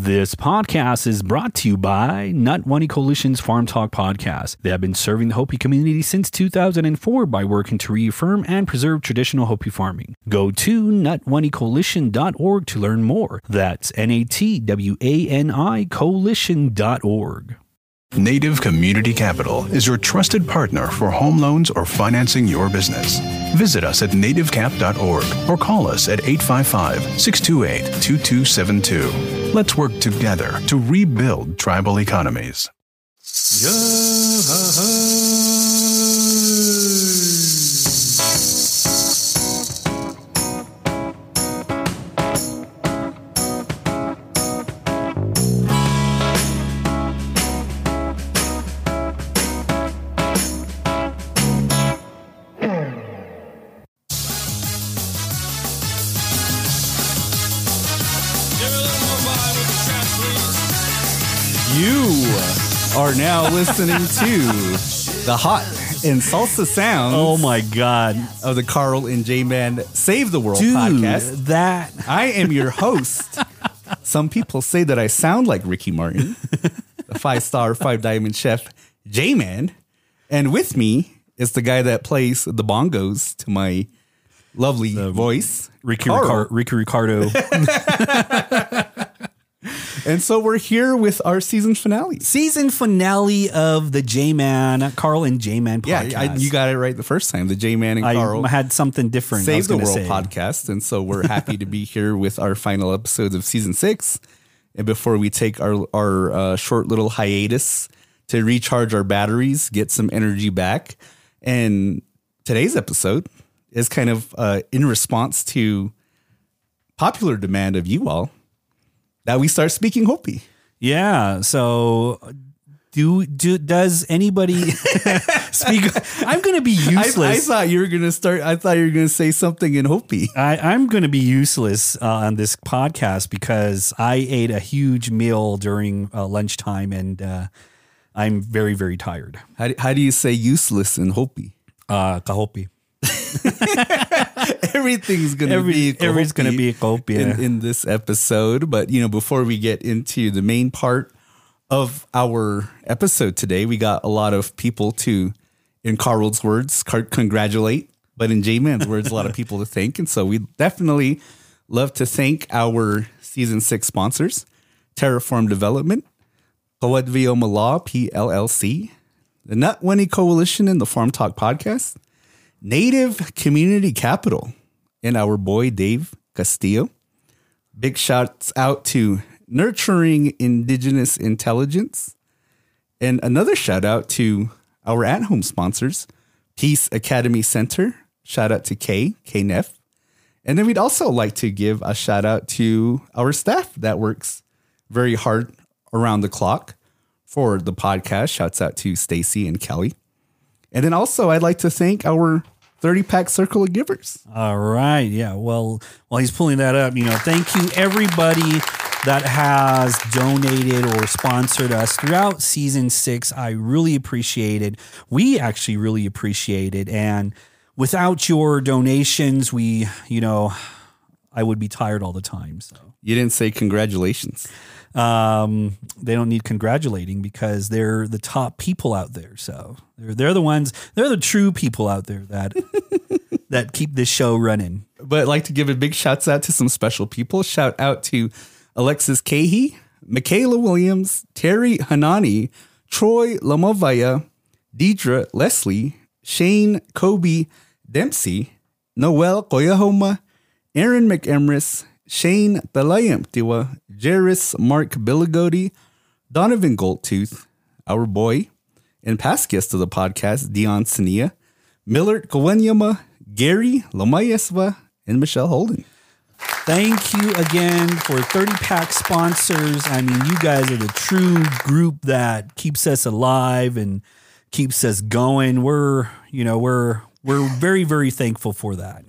This podcast is brought to you by Natwani Coalition's Farm Talk podcast. They have been serving the Hopi community since 2004 by working to reaffirm and preserve traditional Hopi farming. Go to natwanicoalition.org to learn more. That's N A T W A N I coalition.org. Native Community Capital is your trusted partner for home loans or financing your business. Visit us at nativecap.org or call us at 855 628 2272. Let's work together to rebuild tribal economies. You listening to the hot and salsa sounds Oh my God. of the Carl and J Man Save the World Dude, podcast. that. I am your host. Some people say that I sound like Ricky Martin, the five star, five diamond chef, J Man. And with me is the guy that plays the bongos to my lovely voice, Ricky, Carl. Ricky Ricardo. And so we're here with our season finale. Season finale of the J Man, Carl and J Man Yeah. I, you got it right the first time. The J Man and Carl. I had something different. I Save was the World say. podcast. And so we're happy to be here with our final episodes of season six. And before we take our, our uh, short little hiatus to recharge our batteries, get some energy back. And today's episode is kind of uh, in response to popular demand of you all that we start speaking Hopi. Yeah. So do do does anybody speak? I'm going to be I, useless. I thought you were gonna start. I thought you were gonna say something in Hopi. I, I'm going to be useless uh, on this podcast because I ate a huge meal during uh, lunchtime and uh, I'm very, very tired. How, do- how do you say useless in Hopi? Uh, kahopi. Everything's gonna Every- be everything's gonna be a in, yeah. in this episode. But you know, before we get into the main part of our episode today, we got a lot of people to, in Carl's words, congratulate. But in J Man's words, a lot of people to thank, and so we definitely love to thank our season six sponsors: Terraform Development, Coenvioma Law PLLC, the Natwani Coalition, and the Farm Talk Podcast. Native Community Capital and our boy Dave Castillo. Big shouts out to Nurturing Indigenous Intelligence. And another shout out to our at home sponsors, Peace Academy Center. Shout out to Kay, KNEF. And then we'd also like to give a shout out to our staff that works very hard around the clock for the podcast. Shouts out to Stacy and Kelly. And then also, I'd like to thank our 30 pack circle of givers. All right. Yeah. Well, while he's pulling that up, you know, thank you everybody that has donated or sponsored us throughout season six. I really appreciate it. We actually really appreciate it. And without your donations, we, you know, I would be tired all the time. So You didn't say congratulations. Um, they don't need congratulating because they're the top people out there. So they're they're the ones they're the true people out there that that keep this show running. But I'd like to give a big shouts out to some special people. Shout out to Alexis Cahey, Michaela Williams, Terry Hanani, Troy Lamovaya, Deidre Leslie, Shane Kobe Dempsey, Noel Koyahoma, Aaron McEmrys, Shane Talayamtiwa, Jairus Mark Billigody, Donovan Goldtooth, our boy, and past guest of the podcast, Dion Sania, Millard Kawanyama, Gary Lomayesva, and Michelle Holden. Thank you again for 30 pack sponsors. I mean, you guys are the true group that keeps us alive and keeps us going. We're, you know, we're we're very very thankful for that.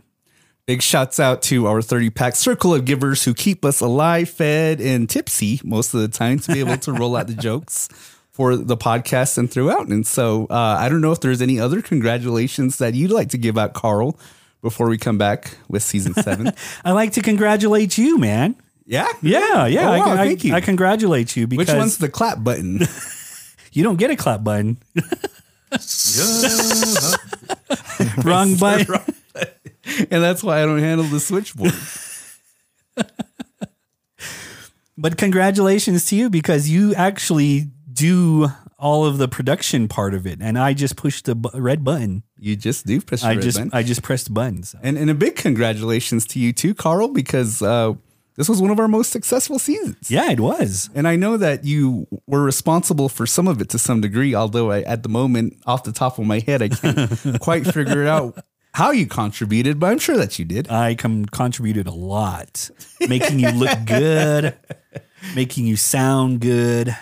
Big shouts out to our 30 pack circle of givers who keep us alive, fed, and tipsy most of the time to be able to roll out the jokes for the podcast and throughout. And so uh, I don't know if there's any other congratulations that you'd like to give out, Carl, before we come back with season seven. I like to congratulate you, man. yeah? Yeah, yeah. Oh, I, wow, I- thank you. I congratulate you because Which one's the clap button? you don't get a clap button. Wrong button. and that's why I don't handle the switchboard. But congratulations to you because you actually do all of the production part of it, and I just pushed the bu- red button. You just do press the I red just button. I just pressed buttons. And, and a big congratulations to you too, Carl, because uh, this was one of our most successful seasons. Yeah, it was. And I know that you were responsible for some of it to some degree, although I, at the moment, off the top of my head, I can't quite figure it out how you contributed, but I'm sure that you did. I com- contributed a lot, making you look good, making you sound good.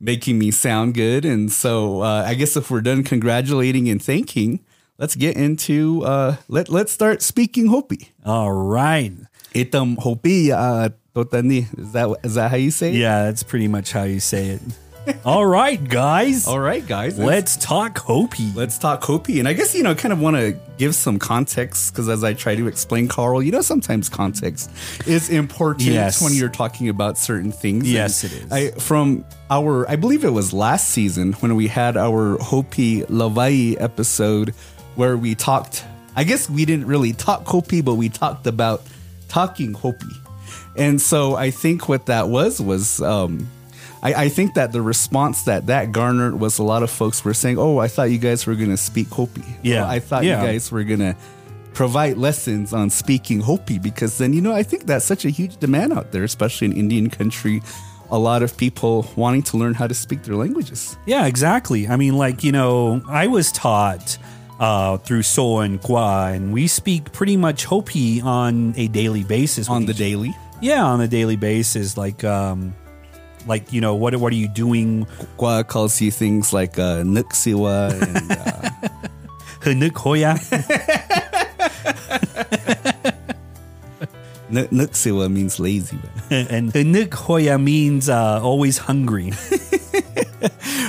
making me sound good. And so uh, I guess if we're done congratulating and thanking, let's get into uh, let let's start speaking Hopi. All right. Itam Hopi uh, totani. Is that is that how you say it? Yeah, that's pretty much how you say it. All right, guys. All right, guys. Let's talk Hopi. Let's talk Hopi. And I guess, you know, kind of want to give some context because as I try to explain, Carl, you know, sometimes context is important Yes. when you're talking about certain things. Yes, And it is. I, from our, I believe it was last season when we had our Hopi Lavai episode where we talked, I guess we didn't really talk Hopi, but we talked about talking Hopi. And so I think what that was was, um, I, I think that the response that that garnered was a lot of folks were saying, "Oh, I thought you guys were going to speak Hopi. Yeah. Or, I thought Yeah. you guys were going to provide lessons on speaking Hopi because then you know I think that's such a huge demand out there, especially in Indian country. A lot of people wanting to learn how to speak their languages. Yeah, exactly. I mean, like, you know, I was taught uh, through So and Kwa, and we speak pretty much Hopi on a daily basis. On the each- daily, Yeah, on a daily basis. Like, um, like you know, what what are you doing? Kwa calls you things like uh, Nuksiwa and uh, Hanuk Hoya. Nuksiwa means lazy. And Hanuk Hoya means uh, always hungry.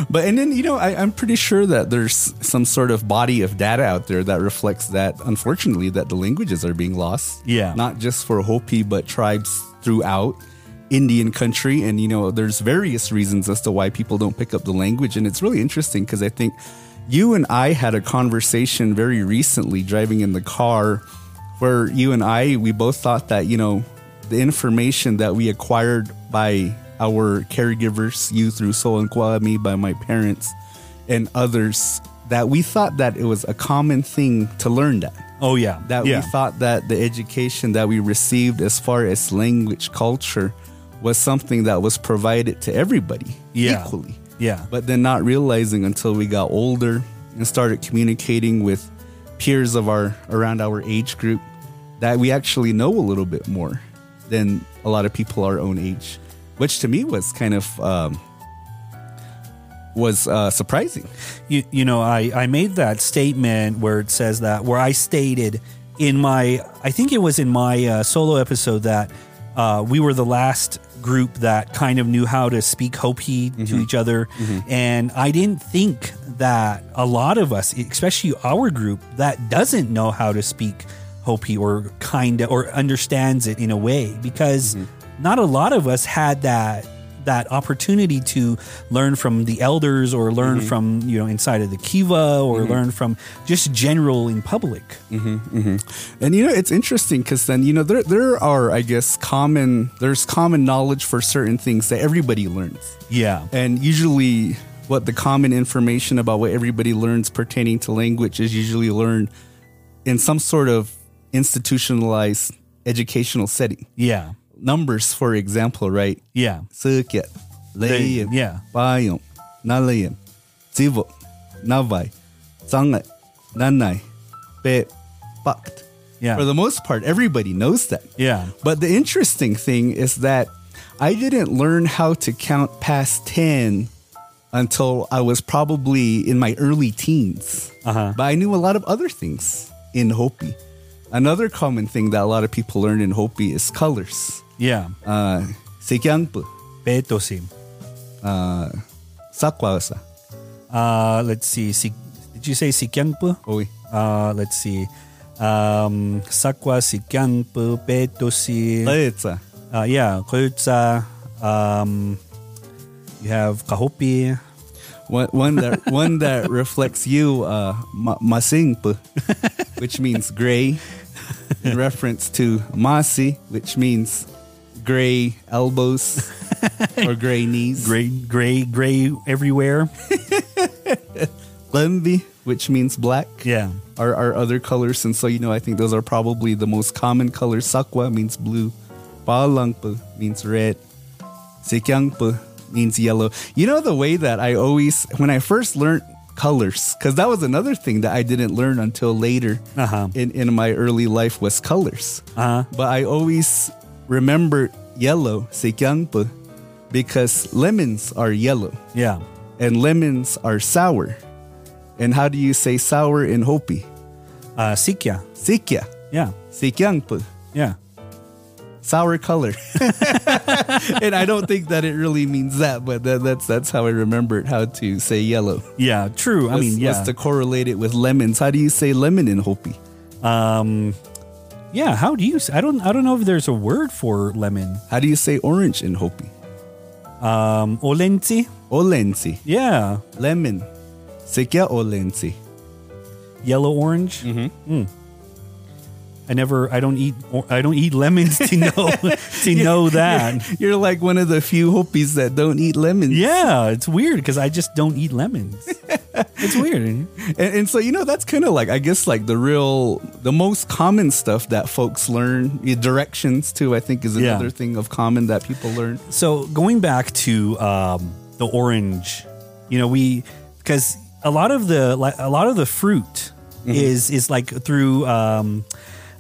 But and then you know I, I'm pretty sure that there's some sort of body of data out there that reflects that unfortunately that the languages are being lost. Yeah. not just for Hopi but tribes throughout Indian country, and you know there's various reasons as to why people don't pick up the language, and it's really interesting because I think you and I had a conversation very recently driving in the car where you and I we both thought that you know the information that we acquired by our caregivers, you through Soul and Kwa, me by my parents and others, that we thought that it was a common thing to learn that. Oh yeah, That yeah. we thought that the education that we received as far as language culture was something that was provided to everybody Yeah. equally. Yeah. But then not realizing until we got older and started communicating with peers of our around our age group that we actually know a little bit more than a lot of people our own age, which to me was kind of um, was uh, surprising. you, you know, I, I made that statement where it says that, where I stated in my, I think it was in my uh, solo episode that uh, we were the last group that kind of knew how to speak Hopi to mm-hmm. each other. Mm-hmm. And I didn't think that a lot of us, especially our group, that doesn't know how to speak Hopi or kind of, or understands it in a way. Because mm-hmm. not a lot of us had that that opportunity to learn from the elders or learn mm-hmm. from you know inside of the kiva or mm-hmm. learn from just general in public. Mm-hmm, and you know, it's interesting because then you know there there are I guess common there's common knowledge for certain things that everybody learns, yeah. And usually what the common information about what everybody learns pertaining to language is usually learned in some sort of institutionalized educational setting. yeah Numbers, for example, right? yeah Circuit, layim, yeah. bayum, nalayim, zivo, navai, zangat, nanai, be, bakt, Yeah. For the most part, everybody knows that. Yeah. But the interesting thing is that I didn't learn how to count past 10 until I was probably in my early teens. Uh-huh. But I knew a lot of other things in Hopi. Another common thing that a lot of people learn in Hopi is colors. Yeah. Uh, Sekyangpu, Petosim. uh, Sakwasa. Uh, let's see. Si, did you say Sikyangpu? Oi. Uh, let's see. Um, Sakwa, Sikyangpu, Petosi. Laetsa. Uh, yeah, Koyutsa. Um, you have Kahopi. One, one that one that reflects you, uh, ma- Masingpu, which means gray, in reference to Masi, which means gray elbows or gray knees. Gray, gray, gray everywhere. Lembi, which means black. Yeah. Are, are other colors, and so you know, I think those are probably the most common colors. Sakwa means blue, Palangpu means red, Sikyangpu means yellow. You know the way that I always, when I first learned colors, because that was another thing that I didn't learn until later Uh-huh. in, in my early life was colors. Uh-huh. But I always remembered yellow, Sikyangpu, because lemons are yellow Yeah. and lemons are sour. And how do you say sour in Hopi? Uh, Sikya. Sikya, Yeah. Sikyangpu, Yeah. sour color. and I don't think that it really means that, but that, that's that's how I remembered how to say yellow. Yeah. True. I What's- mean, yeah. to correlate it with lemons? How do you say lemon in Hopi? um, yeah. How do you? I don't. I don't know if there's a word for lemon. How do you say orange in Hopi? Um, olensi. Olensi, Yeah. lemon. Sikya olensi. Yellow orange. Mm-hmm. I never. I don't eat. I don't eat lemons to know to know that. You're like one of the few Hopis that don't eat lemons. Yeah, it's weird because I just don't eat lemons. it's weird. And, and so you know that's kind of like I guess like the real the most common stuff that folks learn directions to I think is Yeah. another thing of common that people learn. So going back to um, the orange, you know, we because a lot of the like a lot of the fruit is is like through um,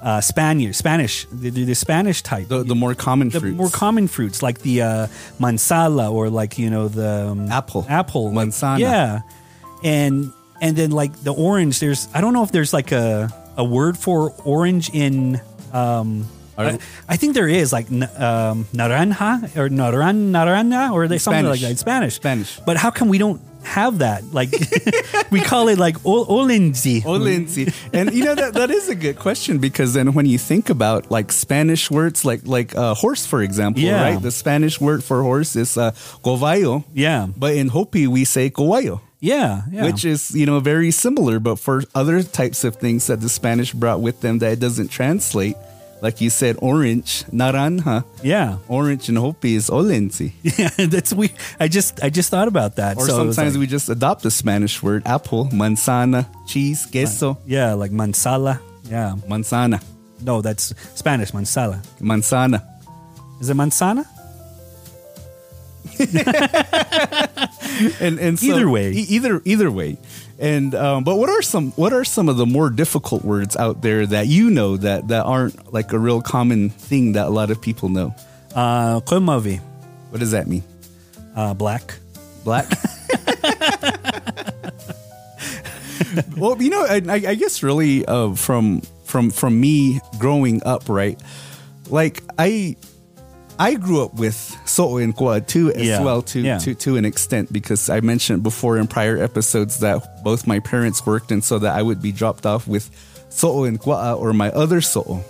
uh, Spanish, Spanish, the, the Spanish type. The, the more common the fruits. more common fruits like the uh, mansala or like you know the um, Apple. apple like- Manzana. yeah and and then like the orange there's i don't know if there's like a a word for orange in um I, I think there is like um, naranja or naran naranja or something like that in Spanish. Spanish. But how come we don't have that? Like we call it like ol- olenzi. Olensi. and you know that that is a good question because then when you think about like Spanish words like like uh, horse for example, Yeah. right? The Spanish word for horse is uh. Yeah. But in Hopi we say cowayo. Yeah, yeah. Which is, you know, very similar, but for other types of things that the Spanish brought with them that it doesn't translate, like you said, orange, naranja. yeah. Orange in Hopi is olensi. Yeah, that's we. I just I just thought about that. Or So sometimes like- we just adopt the Spanish word apple, manzana, cheese, queso, yeah, like mansala. Yeah, manzana, no, that's Spanish mansala. manzana. Is it manzana? And and so, Either way. e- either either way. And um, but what are some what are some of the more difficult words out there that you know that that aren't like a real common thing that a lot of people know? Uh, What does that mean? uh, black. Black. well, you know, I, I I guess really uh, from from from me growing up, right? Like I I grew up with so and Kwa too as Yeah. well to, Yeah. to to an extent because I mentioned before in prior episodes that both my parents worked and so that I would be dropped off with so and Kwa uh, or my other soul.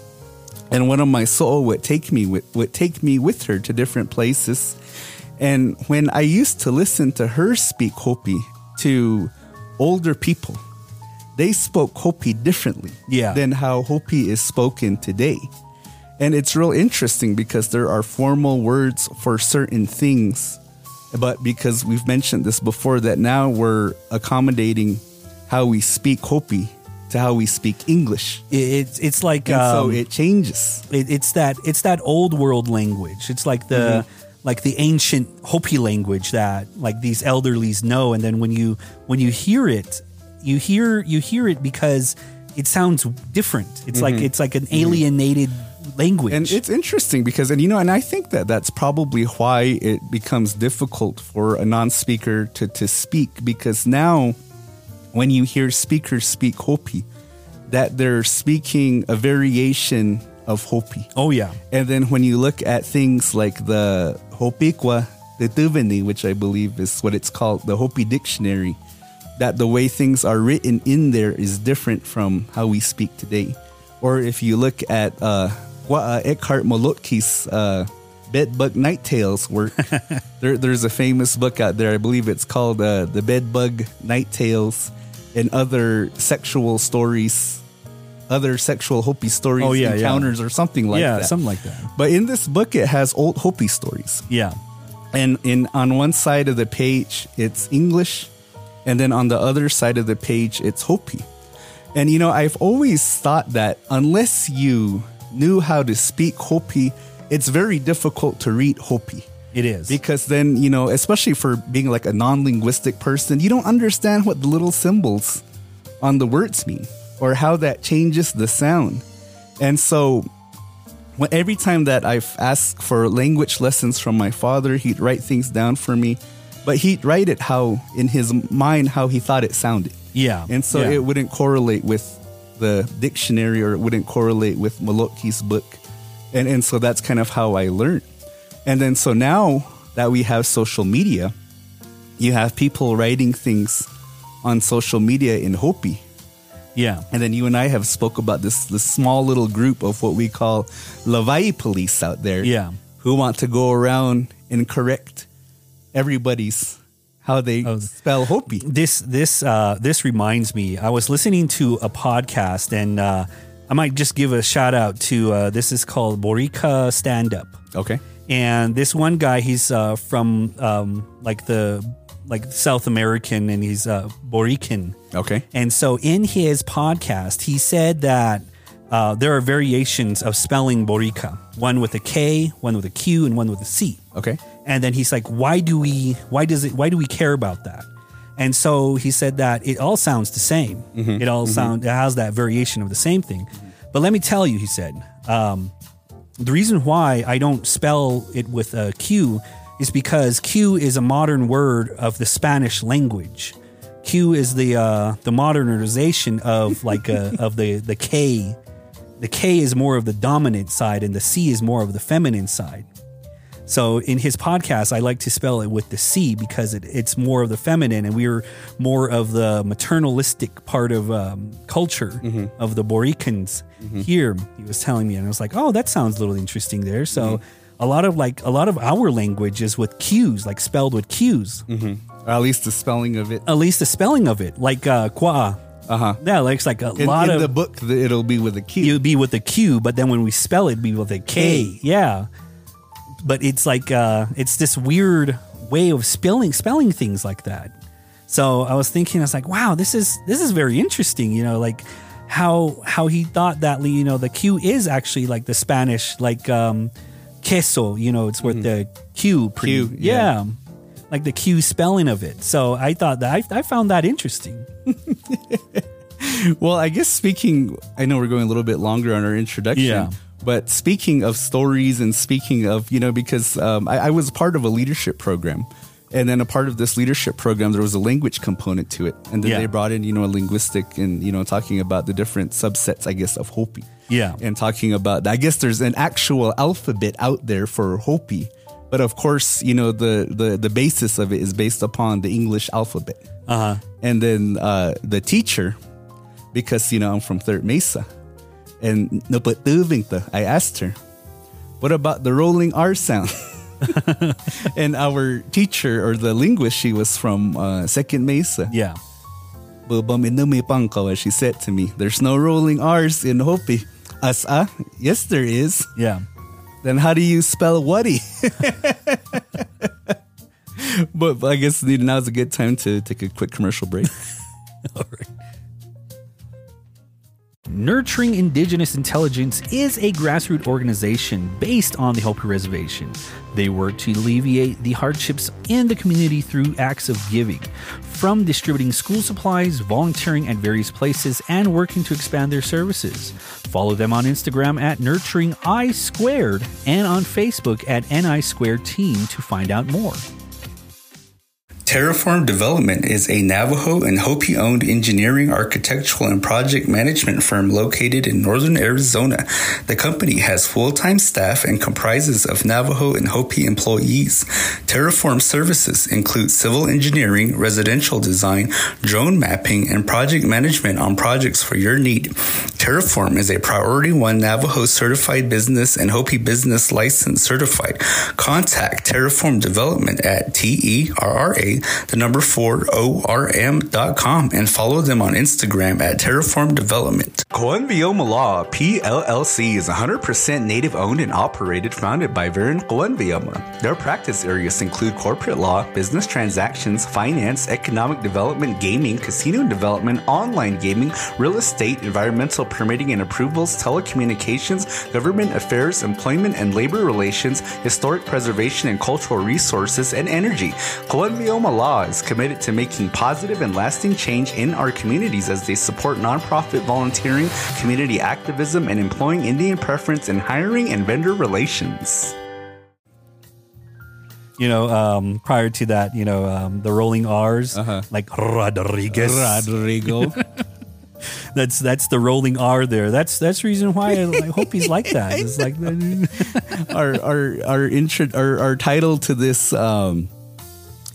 And one of my soul would take me with would take me with her to different places. And when I used to listen to her speak Hopi to older people, they spoke Hopi differently Yeah. than how Hopi is spoken today. And it's real interesting because there are formal words for certain things. But because we've mentioned this before, that now we're accommodating how we speak Hopi to how we speak English. It's it's like And so um, it changes. it, it's that it's that old world language. It's like the mm-hmm. like the ancient Hopi language that like these elderlies know, and then when you when you hear it, you hear you hear it because it sounds different. It's like mm-hmm. it's like an mm-hmm. alienated language. And it's interesting because, and you know, and I think that that's probably why it becomes difficult for a non-speaker to to speak because now, when you hear speakers speak Hopi, that they're speaking a variation of Hopi. oh yeah, And then when you look at things like the Hopiqua, the Tuveni, which I believe is what it's called, the Hopi dictionary, that the way things are written in there is different from how we speak today. Or if you look at uh, uh, Ekkehart Malotki's uh, Bedbug Night Tales work, there, there's a famous book out there. I believe it's called uh, The Bedbug Night Tales and Other Sexual Stories, Other Sexual Hopi Stories, Oh, yeah, yeah. Encounters, or something like yeah, that. something like that. But in this book, it has old Hopi stories, Yeah, and in on one side of the page it's English, and then on the other side of the page it's Hopi. And you know, I've always thought that unless you knew how to speak Hopi, it's very difficult to read Hopi. it is Because then, you know, especially for being like a non linguistic person, you don't understand what the little symbols on the words mean or how that changes the sound. And so, when, every time that I've asked for language lessons from my father, he'd write things down for me, but he'd write it how, in his mind, how he thought it sounded. yeah, And so yeah. it wouldn't correlate with the dictionary or it wouldn't correlate with Malotki's book. And, and so that's kind of how I learned. And then so now that we have social media, you have people writing things on social media in Hopi. yeah, And then you and I have spoke about this this small little group of what we call Lavai police out there. Yeah. Who want to go around and correct everybody's how they Oh. spell Hopi. this this uh, this reminds me. I was listening to a podcast, and uh, I might just give a shout out to uh, this is called Borica Stand Up. Okay. and this one guy he's uh, from um, like the like South American and he's uh, Borican. Okay. And so in his podcast, he said that uh, there are variations of spelling Borica, one with a K, one with a Q, and one with a C. Okay. And then he's like, why do we, why does it, why do we care about that? And so he said that it all sounds the same. It all sound, it has that variation of the same thing. But let me tell you, he said, um, the reason why I don't spell it with a Q is because Q is a modern word of the Spanish language. Q is the uh, the modernization of like uh of the the K. The K is more of the dominant side, and the C is more of the feminine side. So in his podcast, I like to spell it with the C because it, it's more of the feminine, and we're more of the maternalistic part of um, culture of the Boricans here. He was telling me, and I was like, "Oh, that sounds a little interesting there." So a lot of like a lot of our language is with Q's, like spelled with Q's. Or at least the spelling of it. At least the spelling of it, like uh, qua. Uh huh. Yeah, like it's like a In, lot in of the book, it'll be with a Q. It'll be with a Q, but then when we spell it, it'd be with a K. Yeah. But it's like uh it's this weird way of spelling spelling things like that. So I was thinking, I was like, wow, this is this is very interesting, you know, like how how he thought that you know the Q is actually like the Spanish like um queso, you know, it's with the Q pre- Mm-hmm. Q, yeah. yeah. Like the Q spelling of it. So I thought that I, I found that interesting. Well, I guess speaking, I know we're going a little bit longer on our introduction. Yeah. But speaking of stories and speaking of, you know, because um, I, I was part of a leadership program. And then a part of this leadership program, there was a language component to it. And then Yeah. they brought in, you know, a linguistic and, you know, talking about the different subsets, I guess, of Hopi. Yeah. And talking about, I guess there's an actual alphabet out there for Hopi. But of course, you know, the, the, the basis of it is based upon the English alphabet. Uh-huh. And then uh, the teacher, because you know I'm from Third Mesa, and no, but Tuvingta, I asked her, "What about the rolling R sound?" and our teacher or the linguist, she was from uh, Second Mesa. Yeah. She said to me, "There's no rolling R's in Hopi." As ah, yes, there is. Yeah. Then how do you spell Waddy? but, but I guess now's a good time to take a quick commercial break. All right. Nurturing Indigenous Intelligence is a grassroots organization based on the Hopi Reservation. They work to alleviate the hardships in the community through acts of giving, from distributing school supplies, volunteering at various places, and working to expand their services. Follow them on Instagram at Nurturing I Squared and on Facebook at NI Squared Team to find out more. Terraform Development is a Navajo and Hopi owned engineering, architectural, and project management firm located in northern Arizona. The company has full time staff and comprises of Navajo and Hopi employees. Terraform services include civil engineering, residential design, drone mapping, and project management on projects for your need. Terraform is a Priority 1 Navajo certified business and Hopi business license certified. Contact Terraform Development at T E R R A the number 4 ORM.com and follow them on Instagram at Terraform Development. Coenvioma Law PLLC is 100% native owned and operated, founded by Vern Coenvioma. Their practice areas include corporate law, business transactions, finance, economic development, gaming, casino development, online gaming, real estate, environmental permitting and approvals, telecommunications, government affairs, employment and labor relations, historic preservation and cultural resources, and energy. Coenvioma Law is committed to making positive and lasting change in our communities as they support nonprofit volunteering, community activism, and employing Indian preference in hiring and vendor relations. You know, um, prior to that, you know, um, the rolling R's, like Rodriguez. Rodrigo. That's that's the rolling R there. That's that's the reason why I, I hope he's like that. It's like our our our intro our, our title to this um,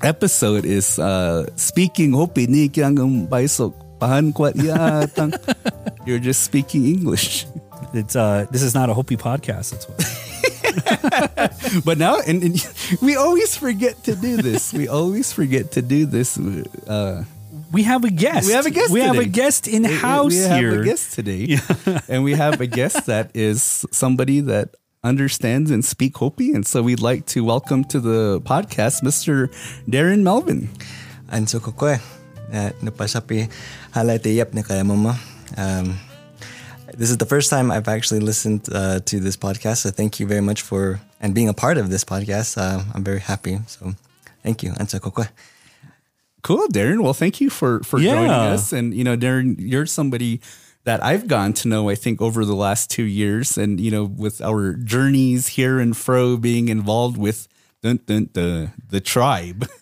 episode is uh, speaking Hopi ni kyang baisok pahan kwat yatang. You're just speaking English. it's uh this is not a Hopi podcast. That's why. But now, and, and we always forget to do this. We always forget to do this. Uh, We have a guest. We have a guest We have a guest in house we here. have a guest today, and we have a guest that is somebody that understands and speak Hopi, and so we'd like to welcome to the podcast Mr. Darren Melvin. An so ko ko na napasapi halate yap mama. Um, this is the first time I've actually listened uh, to this podcast, so thank you very much for and being a part of this podcast. Uh, I'm very happy. So thank you. An so ko ko. Cool, Darren. Well, thank you for for Yeah. joining us. And you know, Darren, you're somebody that I've gone to know. I think over the last two years, and you know, with our journeys here and fro, being involved with dun, dun, the the tribe.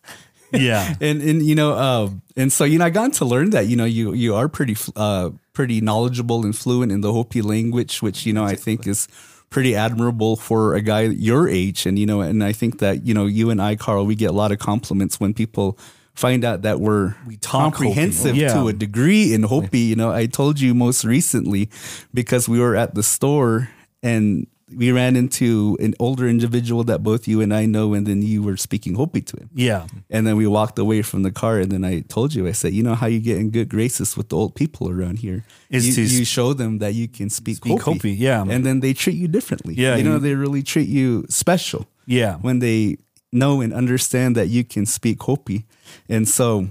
Yeah. and and you know, uh, and so you know, I got to learn that you know you you are pretty uh pretty knowledgeable and fluent in the Hopi language, which you know I think is pretty admirable for a guy your age. And you know, and I think that you know you and I, Carl, we get a lot of compliments when people find out that we're we comprehensive Yeah. to a degree in Hopi. You know, I told you most recently because we were at the store and we ran into an older individual that both you and I know, and then you were speaking Hopi to him. Yeah. And then we walked away from the car, and then I told you, I said, you know how you get in good graces with the old people around here Is you, you show them that you can speak, Speak Hopi. Hopi, yeah. and then they treat you differently. Yeah, you know you- they really treat you special. Yeah. when they know and understand that you can speak Hopi, and so,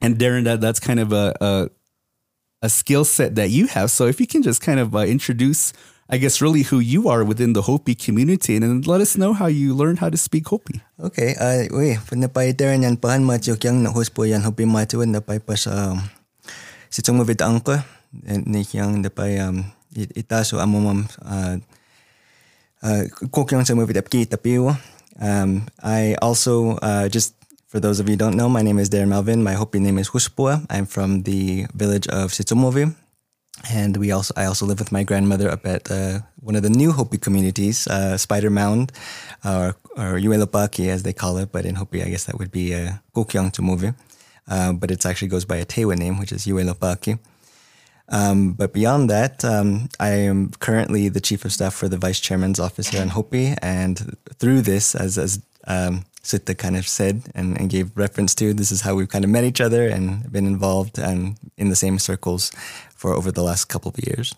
and Darren, that that's kind of a a, a skill set that you have. So if you can just kind of uh, introduce. I guess really who you are within the Hopi community, and then let us know how you learned how to speak Hopi. Okay. Uh, uy, napay teran yan pahan ma chok yang na hos po yan hopi ma tuan napay pas um, si chong mo vita angka ni yang napay um, itaso amo mam uh, uh, kok yang sa mo vita ki tapiwa. Um, I also uh, just for those of you don't know, my name is Darren Melvin. My Hopi name is Huspua. I'm from the village of Sitsumovi. And we also, I also live with my grandmother up at uh, one of the new Hopi communities, uh, Spider Mound, or, or Uelopaki as they call it. But in Hopi, I guess that would be uh, Kukyang Tumuvi. Uh, but it actually goes by a Tewa name, which is Uelopaki. Um, but beyond that, um, I am currently the chief of staff for the vice chairman's office here in Hopi. And through this, as, as um, Sutta kind of said and, and gave reference to, this is how we've kind of met each other and been involved and in the same circles for over the last couple of years.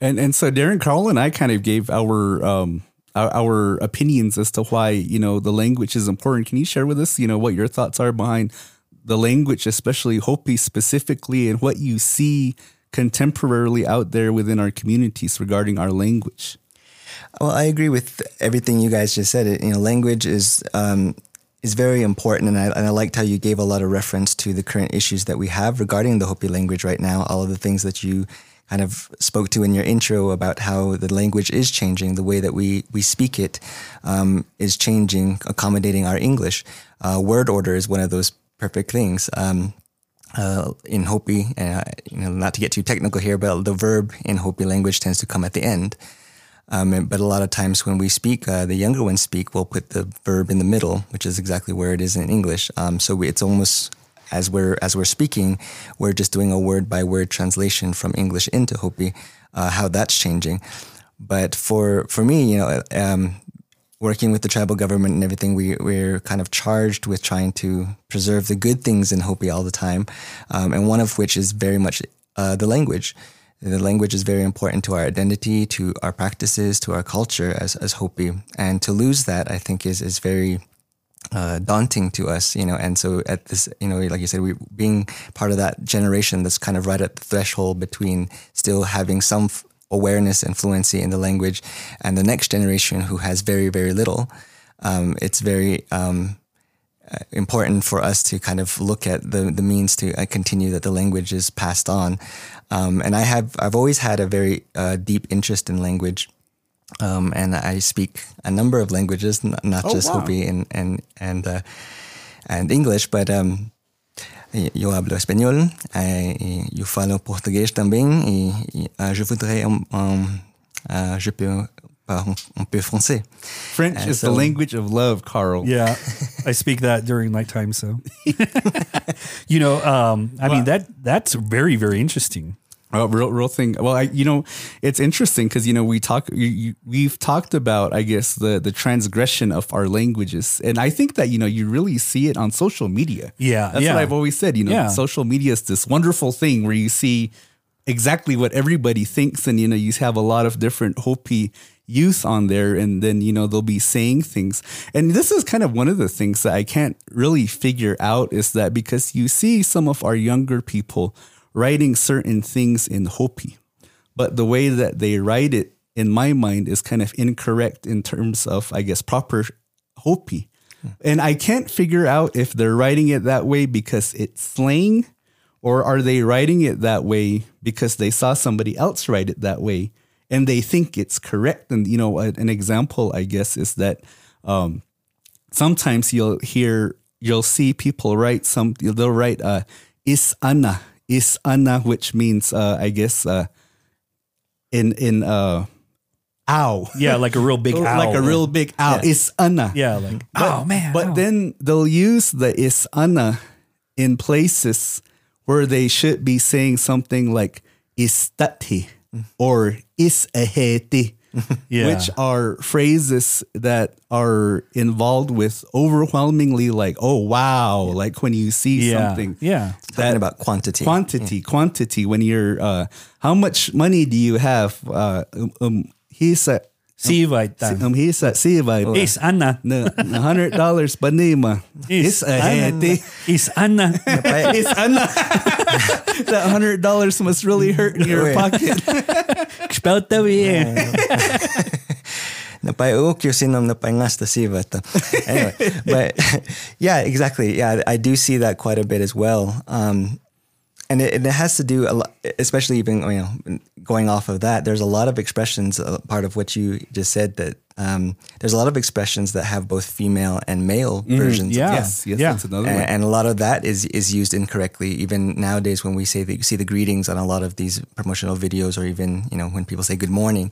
And and so Darren Carl and I kind of gave our um our opinions as to why you know the language is important. Can you share with us you know what your thoughts are behind the language, especially Hopi specifically, and what you see contemporarily out there within our communities regarding our language? Well, I agree with everything you guys just said. You know, language is um, is very important, and I, and I liked how you gave a lot of reference to the current issues that we have regarding the Hopi language right now. All of the things that you kind of spoke to in your intro about how the language is changing, the way that we we speak it um, is changing, accommodating our English. Uh, word order is one of those perfect things. Um, uh, in Hopi, uh, you know, not to get too technical here, but the verb in Hopi language tends to come at the end. Um, but a lot of times when we speak, uh, the younger ones speak, we'll put the verb in the middle, which is exactly where it is in English. Um, so we, it's almost as we're as we're speaking, we're just doing a word by word translation from English into Hopi. Uh, how that's changing, but for for me, you know, um, working with the tribal government and everything, we we're kind of charged with trying to preserve the good things in Hopi all the time, um, and one of which is very much uh, the language. The language is very important to our identity, to our practices, to our culture as, as Hopi. And to lose that, I think, is, is very uh, daunting to us, you know. And so at this, you know, like you said, we being part of that generation that's kind of right at the threshold between still having some f- awareness and fluency in the language and the next generation who has very, very little. Um, it's very um, uh, important for us to kind of look at the, the means to uh, continue that the language is passed on. Um, and I have, I've always had a very uh, deep interest in language. Um, and I speak a number of languages, not, not Oh, just wow. Hopi and, and, and, uh, and English, but, um, yo hablo español, eh, y yo falo portugués también, y, y, uh, je voudrais, um, um, uh, je peux parler un peu français. French And is so- the language of love, Carl. Yeah, I speak that during nighttime. So, you know, um, I mean that that's very very interesting. Oh, real, real thing. Well, I, you know, it's interesting because you know we talk, you, you, we've talked about, I guess, the the transgression of our languages, and I think that you know you really see it on social media. Yeah, that's yeah. what I've always said. You know, Yeah. social media is this wonderful thing where you see exactly what everybody thinks, and you know, you have a lot of different Hopi youth on there, and then you know they'll be saying things, and this is kind of one of the things that I can't really figure out is that because you see some of our younger people writing certain things in Hopi, but the way that they write it, in my mind, is kind of incorrect in terms of, I guess, proper Hopi. And I can't figure out if they're writing it that way because it's slang or are they writing it that way because they saw somebody else write it that way and they think it's correct. And, you know, an example, I guess, is that um, sometimes you'll hear, you'll see people write some, they'll write uh, is ana, is ana, which means, uh, I guess, uh, in, in, uh, ow. Yeah, like a real big owl. like a real big ow. Is Anna. yeah, like oh man, But ow. then they'll use the is Anna in places where they should be saying something like istati or is a aheti, Yeah. which are phrases that are involved with overwhelmingly like, oh wow, like when you see yeah, something. yeah, Talking about quantity. Quantity, quantity. When you're, uh, how much money do you have? Uh, um, um, he's a, see right then. um, he's a, see if I, Is Anna. na na hundred dollars pa nima. Is a heti. Is Anna. Is ana. that hundred dollars must really hurt in your pocket. Spelt that bien. Napay yung sinom napay ngasta siva to. Anyway, but yeah, exactly. Yeah, I do see that quite a bit as well. Um, and it, it has to do a lot, especially even you know going off of that. There's a lot of expressions. Uh, part of what you just said that um, there's a lot of expressions that have both female and male versions. yeah. yes, yes, Yeah. that's another And, one. and a lot of that is is used incorrectly. Even nowadays, when we say that you see the greetings on a lot of these promotional videos, or even you know when people say good morning,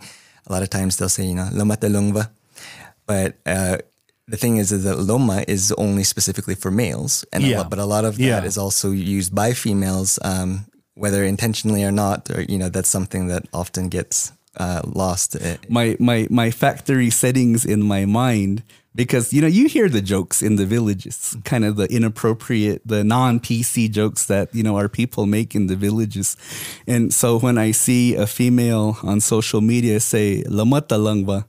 a lot of times they'll say you know lomata longva, but uh, the thing is, is that loma is only specifically for males, and a lot, but a lot of Yeah. that is also used by females, um, whether intentionally or not. Or you know that's something that often gets uh, lost. Uh, my my my factory settings in my mind because you know you hear the jokes in the villages kind of the inappropriate the non PC jokes that you know our people make in the villages and so when I see a female on social media say lamata langba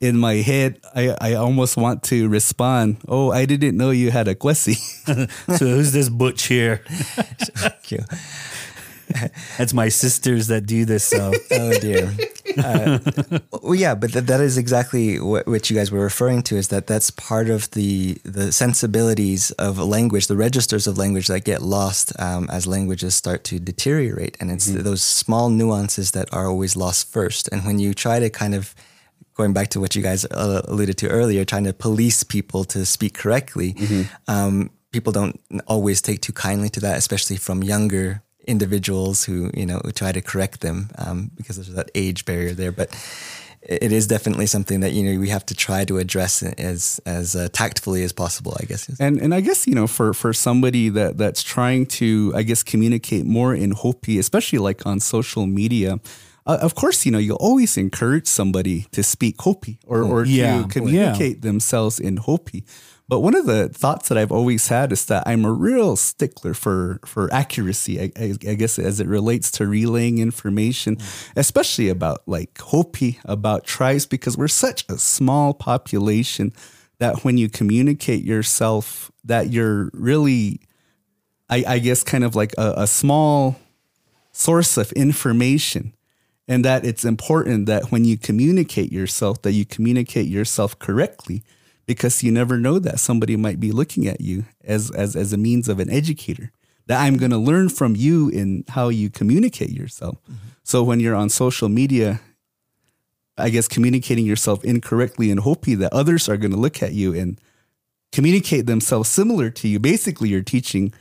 in my head I, I almost want to respond oh I didn't know you had a kwesi so who's this butch here? That's my sisters that do this. So oh dear. Uh, well, yeah, but th- that is exactly what, what you guys were referring to. Is that that's part of the the sensibilities of language, the registers of language that get lost um, as languages start to deteriorate, and it's those small nuances that are always lost first. And when you try to kind of going back to what you guys uh, alluded to earlier, trying to police people to speak correctly, um, people don't always take too kindly to that, especially from younger individuals who you know try to correct them um, because there's that age barrier there. But it is definitely something that you know we have to try to address as as uh, tactfully as possible. I guess. And and I guess you know for for somebody that that's trying to I guess communicate more in Hopi, especially like on social media. Uh, of course, you know you always encourage somebody to speak Hopi or or Yeah. to communicate themselves in Hopi. But one of the thoughts that I've always had is that I'm a real stickler for for accuracy. I, I, I guess as it relates to relaying information, especially about like Hopi, about tribes, because we're such a small population that when you communicate yourself, that you're really, I, I guess, kind of like a, a small source of information and that it's important that when you communicate yourself that you communicate yourself correctly because you never know that somebody might be looking at you as as as a means of an educator. That I'm going to learn from you in how you communicate yourself. Mm-hmm. So when you're on social media I guess communicating yourself incorrectly and Hopi that others are going to look at you and communicate themselves similar to you. Basically you're teaching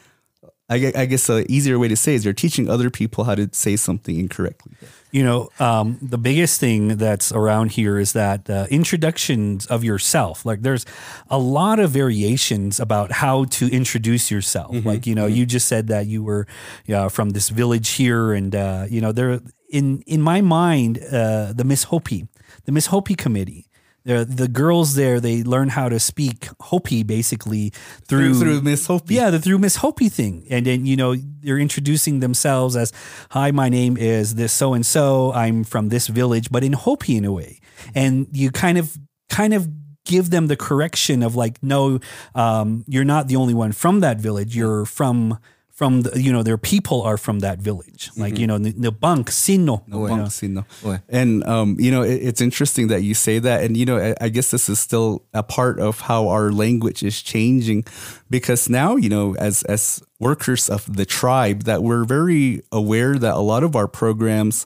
I, I guess a easier way to say is you're teaching other people how to say something incorrectly. you know, um, the biggest thing that's around here is that uh, introductions of yourself. Like, there's a lot of variations about how to introduce yourself. Like, you know, you just said that you were uh, from this village here, and uh, you know, there in in my mind, uh, the Miss Hopi, the Miss Hopi committee. The, the girls there, they learn how to speak Hopi basically through Through, through Miss Hopi. yeah, the through Miss Hopi thing. And then, you know, they're introducing themselves as, hi, my name is this so and so. I'm from this village, but in Hopi in a way. And you kind of, kind of give them the correction of like, no, um, you're not the only one from that village. You're from, from the, you know, their people are from that village. Like, you know, the, the bunk, sino. No you know. bunk, see, no. Ouais. And um, you know, it, it's interesting that you say that, and you know, I, I guess this is still a part of how our language is changing, because now you know, as as workers of the tribe, that we're very aware that a lot of our programs,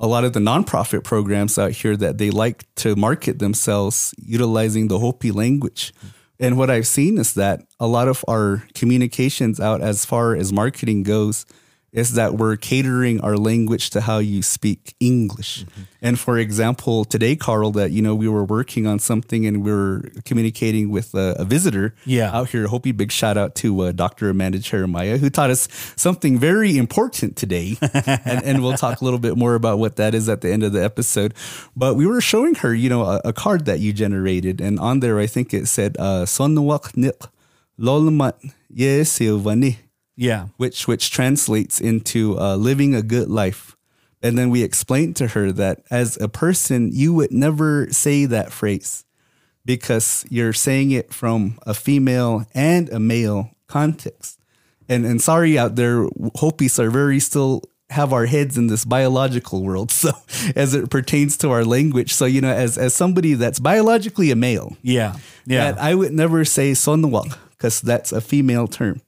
a lot of the nonprofit programs out here, that they like to market themselves utilizing the Hopi language. And what I've seen is that a lot of our communications out as far as marketing goes is that we're catering our language to how you speak English. And for example, today, Carl, that you know we were working on something and we were communicating with a, a visitor Yeah. out here. Hope you big shout out to uh, Dr. Amanda Jeremiah, who taught us something very important today. and, and we'll talk a little bit more about what that is at the end of the episode. But we were showing her, you know, a, a card that you generated, and on there, I think it said uh, "Sonwak nik lolmat ye silvani." Yeah. which which translates into uh, living a good life. And then we explained to her that as a person, you would never say that phrase because you're saying it from a female and a male context. And and sorry out there, Hopis are very still have our heads in this biological world. So as it pertains to our language, so you know, as as somebody that's biologically a male, Yeah. Yeah. that I would never say sonwak because that's a female term.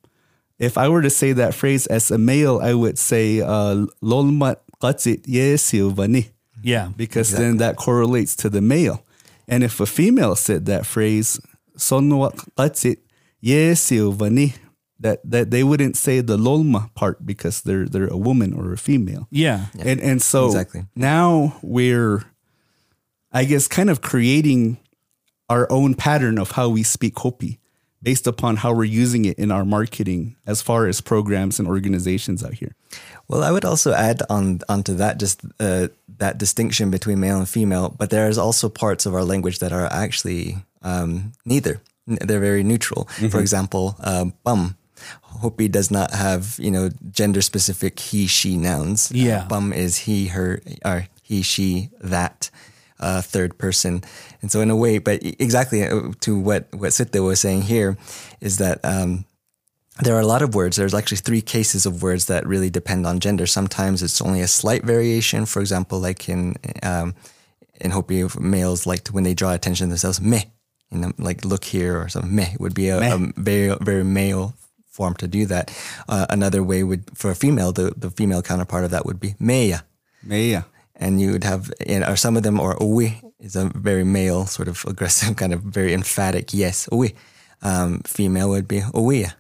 If I were to say that phrase as a male, I would say uh, lolmat qatsit ye silvani yeah. because then that correlates to the male. And if a female said that phrase, sonwak qatsit ye silvani, that that they wouldn't say the lolma part because they're they're a woman or a female. Yeah. And and so exactly. now we're I guess kind of creating our own pattern of how we speak Hopi based upon how we're using it in our marketing as far as programs and organizations out here. Well, I would also add on onto that just uh, that distinction between male and female, but there is also parts of our language that are actually um, neither. They're very neutral. For example, um, bum. Hopi does not have you know gender specific he she nouns. Uh, Yeah. bum is he her or he she that uh, third person, and so in a way, but exactly uh, to what what Sitte was saying here, is that. Um, there are a lot of words. There's actually three cases of words that really depend on gender. Sometimes it's only a slight variation. For example, like in um, in Hopi, males like to when they draw attention to themselves, meh, you know, like look here or something. Meh would be a, a very very male form to do that. Uh, another way would for a female, the the female counterpart of that would be meya. Meya. And you would have, or some of them, or uwi is a very male, sort of aggressive, kind of very emphatic yes, uwi. Um, female would be uwiya.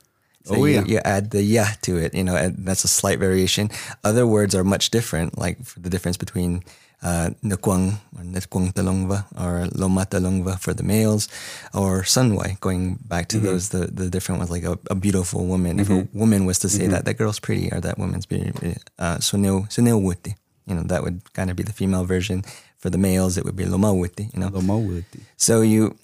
So Oh, you, yeah. you add the yeah to it, you know, and that's a slight variation. Other words are much different, like for the difference between uh, Nukwang or Netkwang Talongva or Loma Talongva for the males, or Sunwai, going back to those, the, the different ones, like a, a beautiful woman. If a woman was to say that, that girl's pretty or that woman's pretty, uh, Sunil Wuti, you know, that would kind of be the female version. For the males, it would be Loma Wuti, you know. Lomawuti. So you,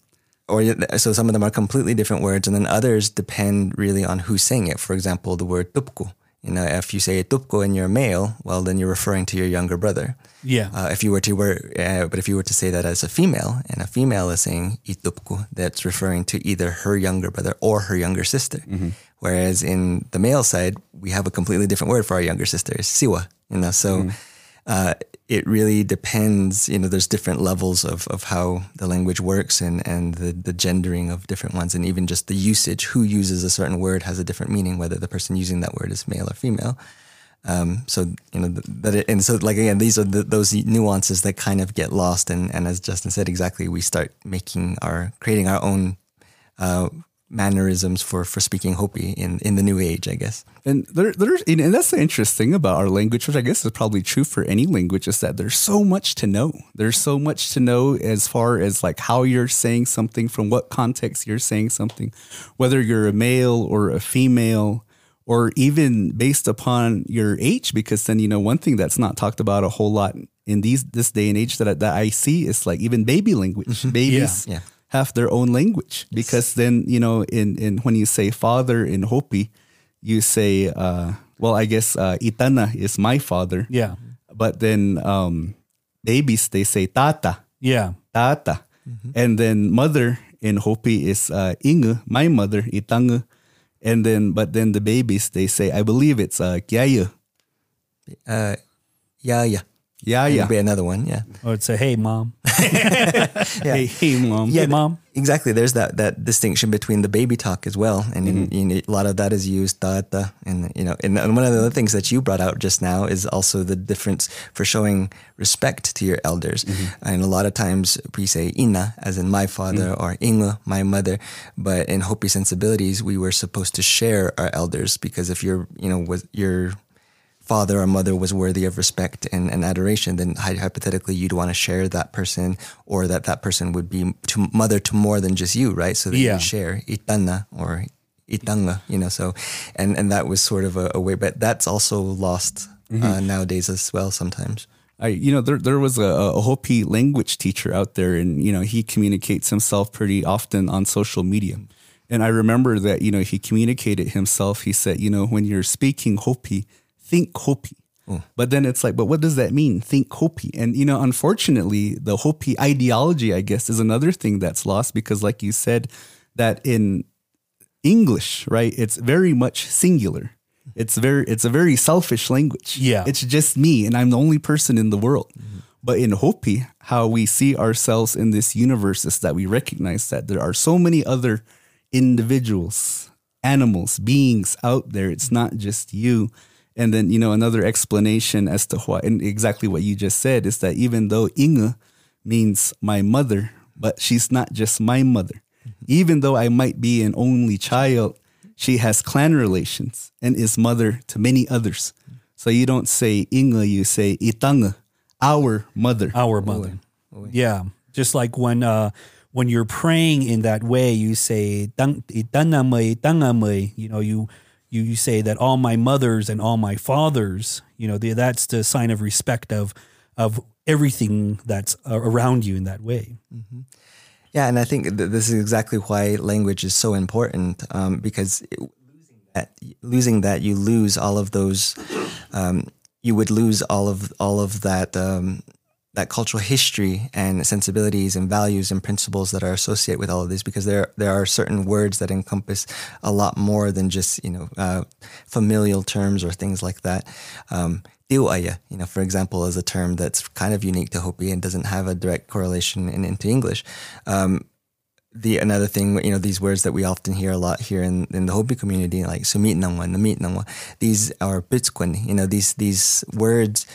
or you- so some of them are completely different words, and then others depend really on who's saying it. For example, the word tupku. You know, if you say tupku and you're a male, well, then you're referring to your younger brother. Yeah. Uh, if you were to were, uh, but if you were to say that as a female, and a female is saying itupku, that's referring to either her younger brother or her younger sister. Whereas in the male side, we have a completely different word for our younger sister, siwa. You know, so uh, it really depends. You know, there's different levels of, of how the language works and, and the, the gendering of different ones, and even just the usage. Who uses a certain word has a different meaning, whether the person using that word is male or female. Um, so you know that, it, and so like again, these are the, those nuances that kind of get lost, and and as Justin said, exactly, we start making our creating our own uh, mannerisms for for speaking Hopi in in the new age, I guess. And there, there's, and that's the interesting thing about our language, which I guess is probably true for any language, is that there's so much to know. There's so much to know as far as like how you're saying something, from what context you're saying something, whether you're a male or a female, or even based upon your age. Because then you know one thing that's not talked about a whole lot in these this day and age that I, that I see is like even baby language. Mm-hmm. Babies Yeah. Have their own language because then you know in in when you say father in Hopi, you say uh, well I guess uh, Itana is my father. Yeah. But then um, babies they say tata Yeah. tata, and then mother in Hopi is uh, Inge, my mother Itange, and then but then the babies they say I believe it's uh, Kiaya. Uh, yeah, yeah, Yeah, Would yeah. be another one. Yeah, Or it'd say, hey, mom. Hey, hey, mom. Hey, mom. exactly. There's that that distinction between the baby talk as well, and mm-hmm. in, in, a lot of that is used tata, and you know, and, and one of the other things that you brought out just now is also the difference for showing respect to your elders. Mm-hmm. And a lot of times we say ina, as in my father, mm-hmm. or inga, my mother, but in Hopi sensibilities, we were supposed to share our elders because if you're, you know, with your father or mother was worthy of respect and, and adoration, then hypothetically you'd want to share that person or that that person would be to mother to more than just you, right? So that Yeah. you share itana or itanga, you know, so, and, and that was sort of a, a way, but that's also lost uh, nowadays as well sometimes. I, you know, there there was a, a Hopi language teacher out there, and you know, he communicates himself pretty often on social media. And I remember that you know he communicated himself. He said, you know, when you're speaking Hopi, think Hopi. Hmm. But then it's like, but what does that mean? Think Hopi. And you know, unfortunately, the Hopi ideology, I guess, is another thing that's lost because, like you said, that in English, right? It's very much singular. It's very it's a very selfish language. Yeah. It's just me and I'm the only person in the world. Mm-hmm. But in Hopi, how we see ourselves in this universe is that we recognize that there are so many other individuals, animals, beings out there. It's not just you. And then, you know, another explanation as to what and exactly what you just said is that even though Inge means my mother, but she's not just my mother. Even though I might be an only child, she has clan relations and is mother to many others. So you don't say Inge, you say Itange, our mother. Our mother. Yeah. Just like when uh when you're praying in that way, you say "Tang- itanamay, tangamay," you know, you you you say that all my mothers and all my fathers, you know, the, that's the sign of respect of of everything that's uh, around you in that way. Yeah, and I think th- this is exactly why language is so important um, because it, losing that, losing that, you lose all of those. Um, you would lose all of all of that um, that cultural history and sensibilities and values and principles that are associated with all of this because there there are certain words that encompass a lot more than just you know uh, familial terms or things like that. Um, Iwaya, you know, for example, is a term that's kind of unique to Hopi and doesn't have a direct correlation in, into English. Um, the another thing, you know, these words that we often hear a lot here in, in the Hopi community, like sumit nangwa, namit nangwa, these are bitskwin, you know, these these words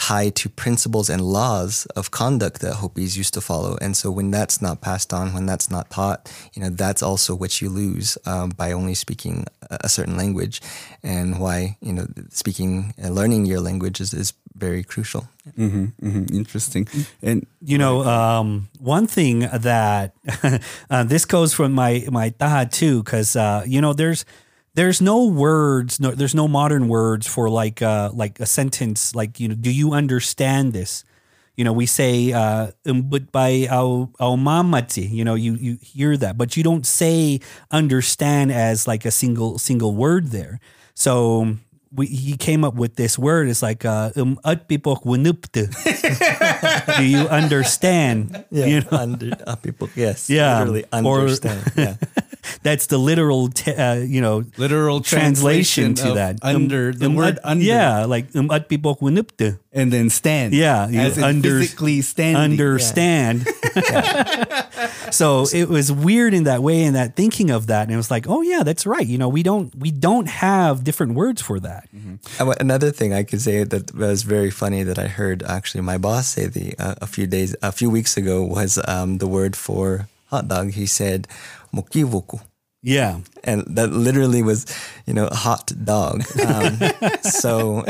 tied to principles and laws of conduct that Hopis used to follow. And so when that's not passed on, when that's not taught, you know, that's also what you lose um, by only speaking a certain language and why, you know, speaking and learning your language is, is very crucial. Mm-hmm, mm-hmm. Interesting. And you know, um, one thing that uh, this goes from my my taha too, because uh, you know, there's there's no words, no, there's no modern words for like uh, like a sentence. Like you know, do you understand this? You know, we say uh, but by our our mamati. You know, you you hear that, but you don't say understand as like a single single word there. So we, he came up with this word. It's like uh, um Do you understand? Yeah, you know? under, people, yes, Yeah, literally or- understand. yeah. That's the literal, te- uh, you know, literal translation, to that. under the um, word at- under. Yeah, like um at people and then stand. Yeah, you as in under- physically standing. understand. so it was weird in that way, and that thinking of that, and it was like, oh yeah, that's right. You know, we don't we don't have different words for that. What- Another thing I could say that was very funny that I heard actually my boss say the uh, a few days a few weeks ago was um, the word for hot dog. He said mokiwoku. Yeah, And that literally was, you know, a hot dog. Um, so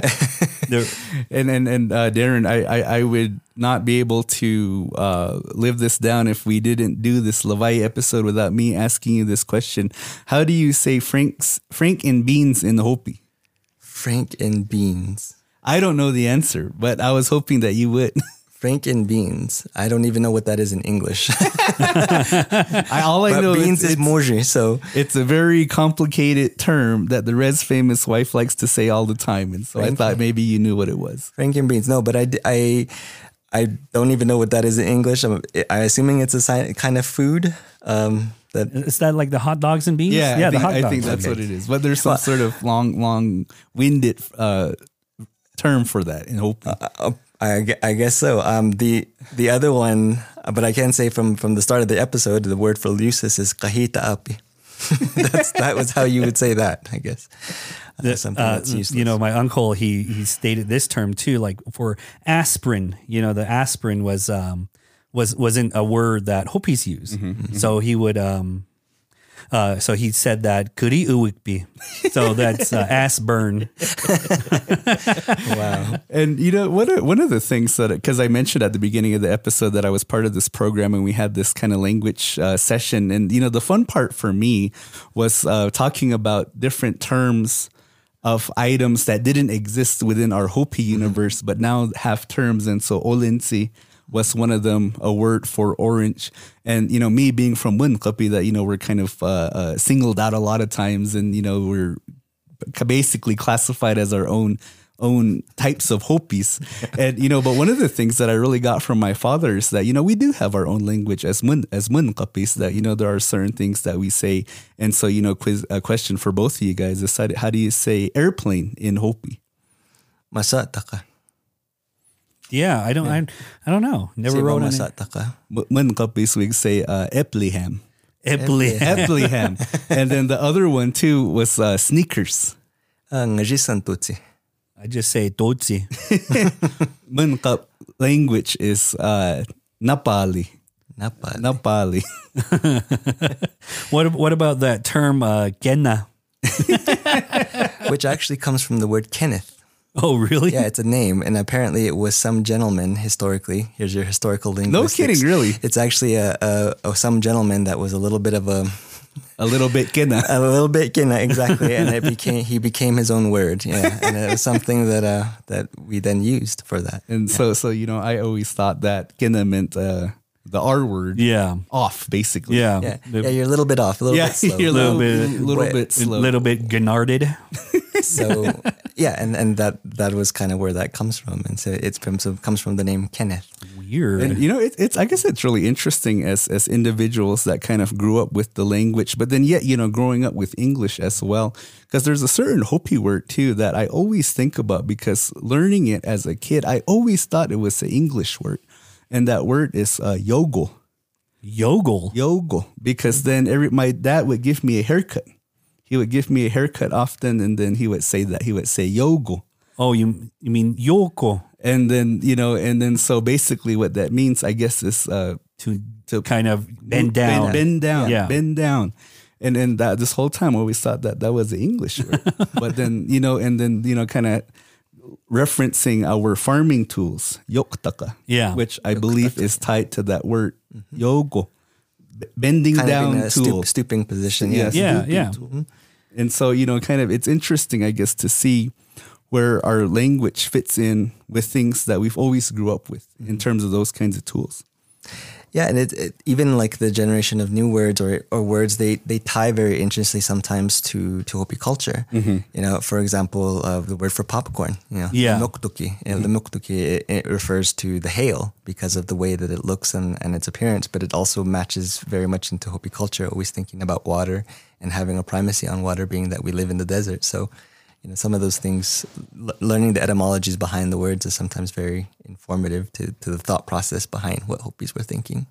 and and and uh, Darren, I, I I would not be able to uh, live this down if we didn't do this Levi episode without me asking you this question. How do you say Frank's Frank and beans in the Hopi? Frank and beans. I don't know the answer, but I was hoping that you would. Frank and beans. I don't even know what that is in English. I all I but know beans is is it's, moji. So it's a very complicated term that the Red's famous wife likes to say all the time, and so I thought maybe you knew what it was. Frank and beans. No, but I don't even know what that is in English. I'm, I'm assuming it's a si- kind of food. Um, that is that like the hot dogs and beans? Yeah, yeah, I the think, hot I dogs. think that's Okay. what it is. But there's some Well- sort of long, long-winded uh, term for that in Hopi. Uh, I, I guess so. Um, the the other one, uh, but I can say from from the start of the episode, the word for lucis is kahita api. that's that was how you would say that, I guess. Uh, something Uh, that's useless. you know, my uncle he he stated this term too, like for aspirin. You know, the aspirin was um was wasn't a word that Hopis use, Mm-hmm, so he would um. Uh, so he said that kuri uwikbi. So that's uh, ass burn. wow. And you know, one of, one of the things that because I mentioned at the beginning of the episode that I was part of this program and we had this kind of language uh, session, and you know, the fun part for me was uh, talking about different terms of items that didn't exist within our Hopi universe, but now have terms. And so Olinsi was one of them, a word for orange. And, you know, me being from Munkapi, that, you know, we're kind of uh, uh, singled out a lot of times and, you know, we're basically classified as our own own types of Hopis. and you know, but one of the things that I really got from my father is that, you know, we do have our own language as mun as Munkapis, that, you know, there are certain things that we say. And so, you know, quiz a question for both of you guys is how do- how do you say airplane in Hopi? Masataka. Yeah, I don't, I, I don't know. Never Say ba wrote on it. masataka. Munkapis we say uh Epleham. Epli- Epleham. and then the other one too was uh, sneakers. Ah, ngajisan tutsi. I just say totsi. Munkap language is uh Napali. Napa. Napali. What what about that term uh, genna? Which actually comes from the word Kenneth. Oh, really? Yeah, it's a name, and apparently it was some gentleman historically. Here's your historical linguistics. No kidding, really? It's actually a, a, a some gentleman that was a little bit of a A little bit kina. a little bit know, exactly, and it became he became his own word. Yeah, and it was something that uh that we then used for that. And so, so you know, I always thought that kina meant uh, the R word. Yeah. Off, basically. Yeah. Yeah, yeah, you're a little bit off, a little Yeah, bit slow. you're a Little little, bit- bit, little Wait, bit a slow. little bit gennarded. so yeah, and, and that that was kind of where that comes from, and so it's from so it comes from the name Kenneth. Weird. And you know, it, it's I guess it's really interesting as as individuals that kind of grew up with the language, but then yet you know growing up with English as well, because there's a certain Hopi word too that I always think about because learning it as a kid, I always thought it was an English word, and that word is uh, yogo. Yogle. Yogo, because then every my dad would give me a haircut. He would give me a haircut often, and then he would say that he would say yogo. Oh, you you mean Yoko and then you know and then so basically what that means i guess is uh to to kind of bend down. bend, bend down Yeah. bend down and then that this whole time I always thought that that was the english word but then you know and then you know kind of referencing our farming tools yoktaka Yeah. which i believe is tied to that word mm-hmm. yogo bending Kind down of in a tool stoop, stooping position. Yes. Yeah, stooping yeah. tool. Mm-hmm. And so, you know, kind of it's interesting, I guess, to see where our language fits in with things that we've always grew up with in mm-hmm. terms of those kinds of tools. Yeah, and it, it even like the generation of new words or or words they they tie very interestingly sometimes to to Hopi culture. You know, for example, uh, the word for popcorn. You know, Yeah. moktuki. You know, the moktuki it, it refers to the hail because of the way that it looks and, and its appearance, but it also matches very much into Hopi culture. Always thinking about water and having a primacy on water, being that we live in the desert. So. You know, some of those things, l- learning the etymologies behind the words is sometimes very informative to, to the thought process behind what Hopis were thinking.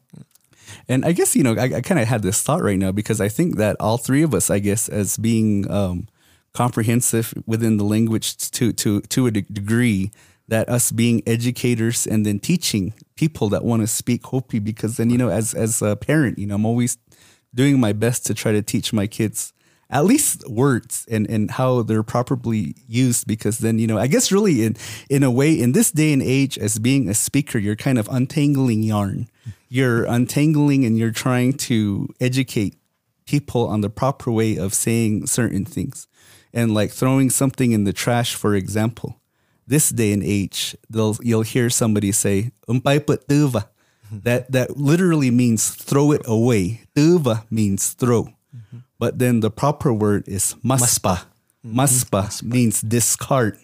And I guess, you know, I, I kind of had this thought right now because I think that all three of us, I guess, as being um, comprehensive within the language to, to, to a de- degree, that us being educators and then teaching people that want to speak Hopi, because then, you know, as, as a parent, you know, I'm always doing my best to try to teach my kids at least words and, and how they're properly used because then you know i guess really in in a way in this day and age as being a speaker you're kind of untangling yarn. You're untangling and you're trying to educate people on the proper way of saying certain things. And like throwing something in the trash for example this day and age they'll you'll hear somebody say umpay tuva. Mm-hmm. That that literally means throw it away. Tuva means throw mm-hmm. But then the proper word is mm-hmm. maspa. Maspa means discard.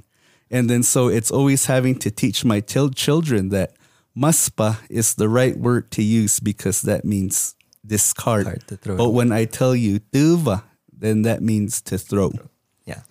And then so it's always having to teach my til- children that maspa is the right word to use because that means discard. Discard, to throw But when I tell you tuva, then that means to throw. Yeah.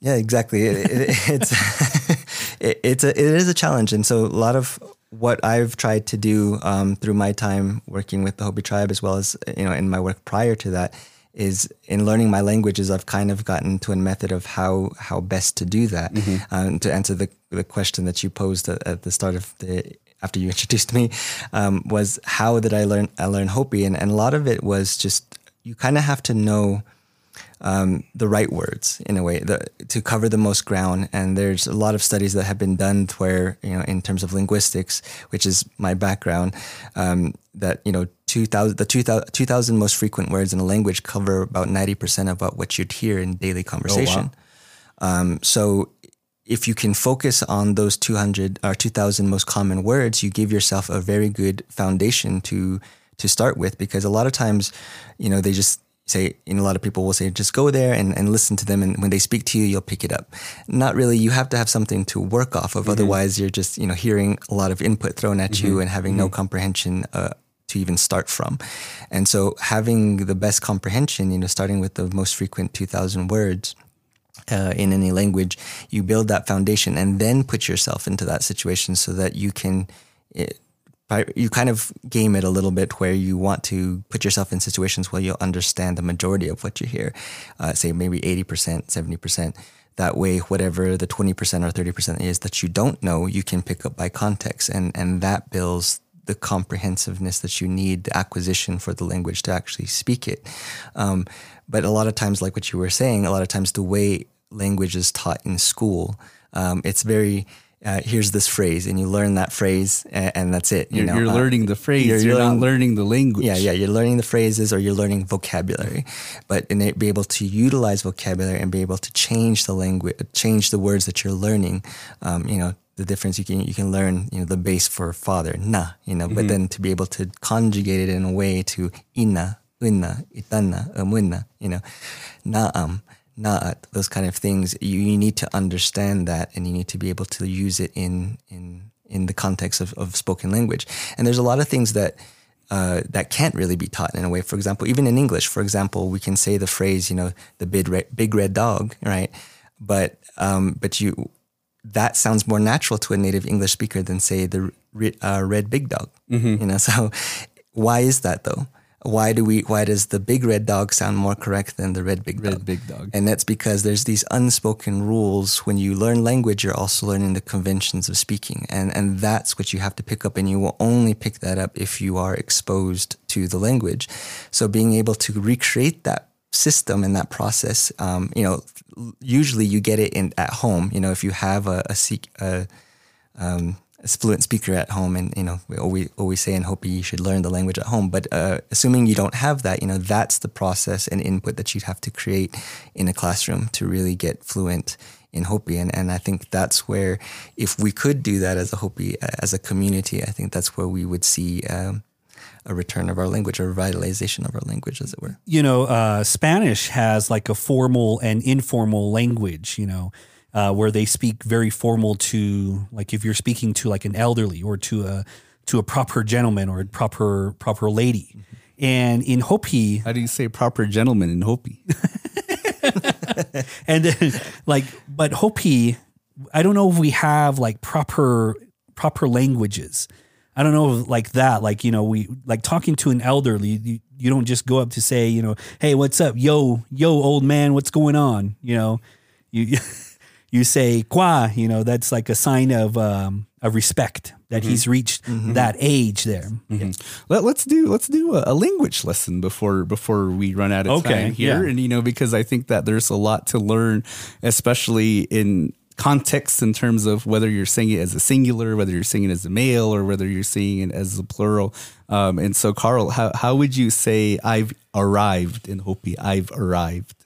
Yeah, exactly. It, it, it's it, it's a it is a challenge, and so a lot of what I've tried to do um, through my time working with the Hopi tribe, as well as you know in my work prior to that, is in learning my languages. I've kind of gotten to a method of how how best to do that. Um, to answer the the question that you posed at, at the start of the after you introduced me um, was how did I learn I learn Hopi, and and a lot of it was just you kind of have to know um, the right words in a way the, to cover the most ground. And there's a lot of studies that have been done where, you know, in terms of linguistics, which is my background, um, that, you know, 2000, the 2000, 2000 most frequent words in a language cover about 90% of what, what you'd hear in daily conversation. Um, so if you can focus on those 200 or 2000 most common words, you give yourself a very good foundation to to start with because a lot of times, you know, they just say, and a lot of people will say, just go there and, and listen to them. And when they speak to you, you'll pick it up. Not really. You have to have something to work off of. Otherwise, you're just, you know, hearing a lot of input thrown at you and having no comprehension uh, to even start from. And so having the best comprehension, you know, starting with the most frequent 2000 words, uh, in any language, you build that foundation and then put yourself into that situation so that you can, it, by- you kind of game it a little bit where you want to put yourself in situations where you'll understand the majority of what you hear, uh, say maybe 80%, 70%. That way, whatever the 20% or 30% is that you don't know, you can pick up by context. And, and that builds the comprehensiveness that you need, the acquisition for the language to actually speak it. Um, but a lot of times, like what you were saying, a lot of times the way language is taught in school, um, it's very uh, here's this phrase, and you learn that phrase, and, and that's it. You You're, know, you're Uh, learning the phrase. you're- You're, you're not learning- learning the language. yeah, yeah, you're learning the phrases or you're learning vocabulary, but in it, be able to utilize vocabulary and be able to change the language, change the words that you're learning. Um, you know, the difference you can you can learn, you know, the base for father, na, you know, but then to be able to conjugate it in a way to ina, unna, itana, amunna, you know, naam. Naat, those kind of things, you, you need to understand that and you need to be able to use it in in in the context of, of spoken language. And there's a lot of things that uh, that can't really be taught in a way. For example, even in English, for example, we can say the phrase, you know, the big red, big red dog, right? But um, but you that sounds more natural to a native English speaker than say the uh, red big dog. You know, so why is that though? Why do we? Why does the big red dog sound more correct than the red big Red dog? big dog. And that's because there's these unspoken rules. When you learn language, you're also learning the conventions of speaking, and and that's what you have to pick up. And you will only pick that up if you are exposed to the language. So being able to recreate that system and that process, um, you know, usually you get it in at home. You know, if you have a a, seek, a um, fluent speaker at home, and you know we always always say in Hopi you should learn the language at home. But uh, assuming you don't have that, you know that's the process and input that you'd have to create in a classroom to really get fluent in Hopi. And and I think that's where if we could do that as a Hopi uh, as a community, I think that's where we would see. Um, a return of our language, a revitalization of our language, as it were. you know, uh, Spanish has like a formal and informal language, you know, uh, where they speak very formal to like if you're speaking to like an elderly or to a to a proper gentleman or a proper proper lady. And in Hopi, How do you say proper gentleman in Hopi? and then like but Hopi, I don't know if we have like proper proper languages. I don't know if like that, like you know, we like talking to an elderly. You, you don't just go up to say, you know, hey, what's up, yo, yo, old man, what's going on? You know, you you say qua. You know, that's like a sign of um, of respect that he's reached that age there. Let, let's do let's do a, a language lesson before before we run out of Okay, time here, yeah. and you know because I think that there's a lot to learn, especially in context in terms of whether you're saying it as a singular, whether you're saying it as a male, or whether you're saying it as a plural. Um, and so, Carl, how how would you say I've arrived in Hopi? I've arrived.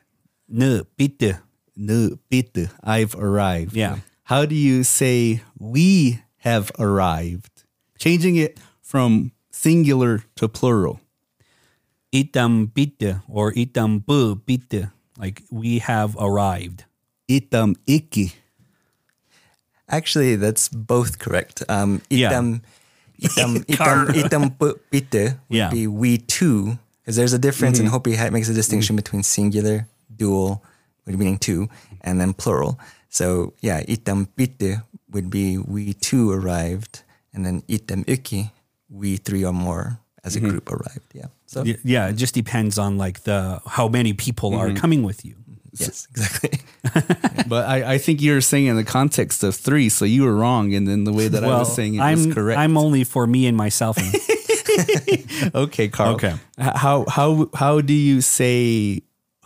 Bitte. No, bitte. I've arrived. Yeah. How do you say we have arrived? Changing it from singular to plural. Itam bitte or itam bu bitte. Like we have arrived. Itam iki. Actually, that's both correct. Um, Yeah. itam, itam, itam, itam pu- pite would Yeah. be we two, because there's a difference, Mm-hmm. and Hopi ha- makes a distinction between singular, dual, would meaning two, and then plural. So yeah, itam pite would be we two arrived, and then itam iki, we three or more as Mm-hmm. a group arrived. Yeah. So Y- Yeah, it just depends on like the how many people are coming with you. yes, exactly. But I, I think you're saying in the context of three, so you were wrong. And then the way that I was saying it I'm was correct. I'm only for me and myself. and- okay, Carl. Okay. How how how do you say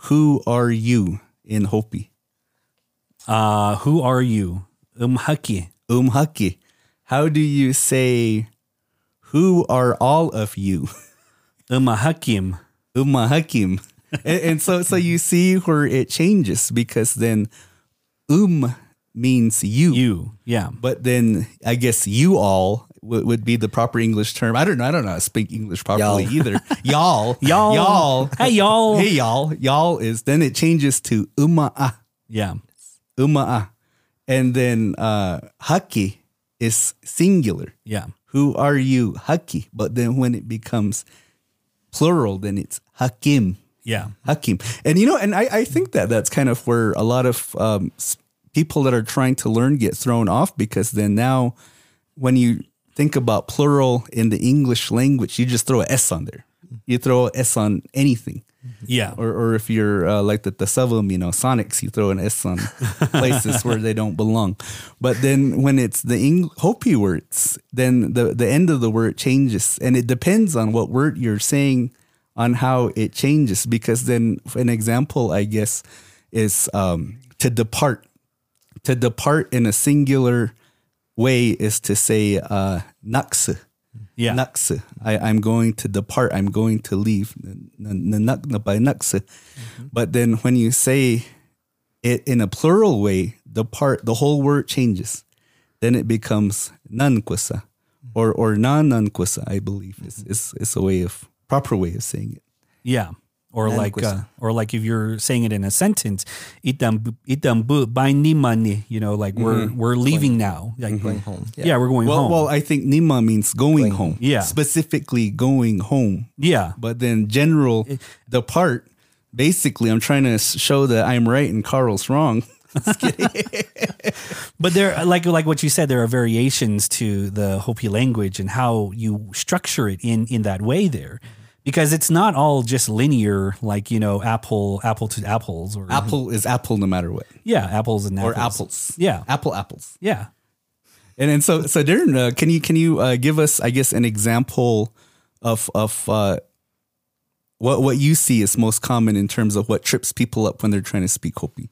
who are you in Hopi? uh, who are you? Umhaki. Umhaki. How do you say who are all of you? Umahakim. Umahakim. and, and so so you see where it changes because then um means you. You. Yeah. But then I guess you all would, would be the proper English term. I don't know. I don't know how to speak English properly Y'all. either. y'all. Y'all. Y'all. Hey, y'all. Hey y'all. Y'all is then it changes to uma'a. Yeah. Uma'a. And then uh haki is singular. Yeah. Who are you? Haki. But then when it becomes plural, then it's hakim. Yeah. Hakim. And you know, and I, I think that that's kind of where a lot of um, people that are trying to learn get thrown off because then now when you think about plural in the English language, you just throw a S on there. You throw a S on anything. Yeah. Or, or if you're uh, like the, the Savum, you know, Sonics, you throw an S on places where they don't belong. But then when it's the Eng- Hopi words, then the, the end of the word changes. And it depends on what word you're saying on how it changes. Because then an example, I guess, is um, to depart. To depart in a singular way is to say uh, nakse. Yeah. Nakse. I, I'm going to depart. I'm going to leave. By nakse. But then when you say it in a plural way, depart, the whole word changes. Then it becomes nankwasa or or non nankwasa, I believe is, is is a way of proper way of saying it. Yeah. Or like, uh, or like if you're saying it in a sentence, itam itam bu by ni mani, you know, like we're we're leaving now, like Mm-hmm. Going home. Yeah, we're going Well, home. well, I think Nima means going, Going home. home. Yeah. Specifically going home. yeah, But then general, the part, basically, I'm trying to show that I'm right and Carl's wrong. But there, like like what you said, there are variations to the Hopi language and how you structure it in in that way there, because it's not all just linear, like you know, apple apple to apples or Apple is apple no matter what. yeah, apples and Or apples. apples. Yeah, Apple apples. yeah. And and so so Darren, uh, can you can you uh, give us, I guess, an example of of uh, what what you see is most common in terms of what trips people up when they're trying to speak Hopi?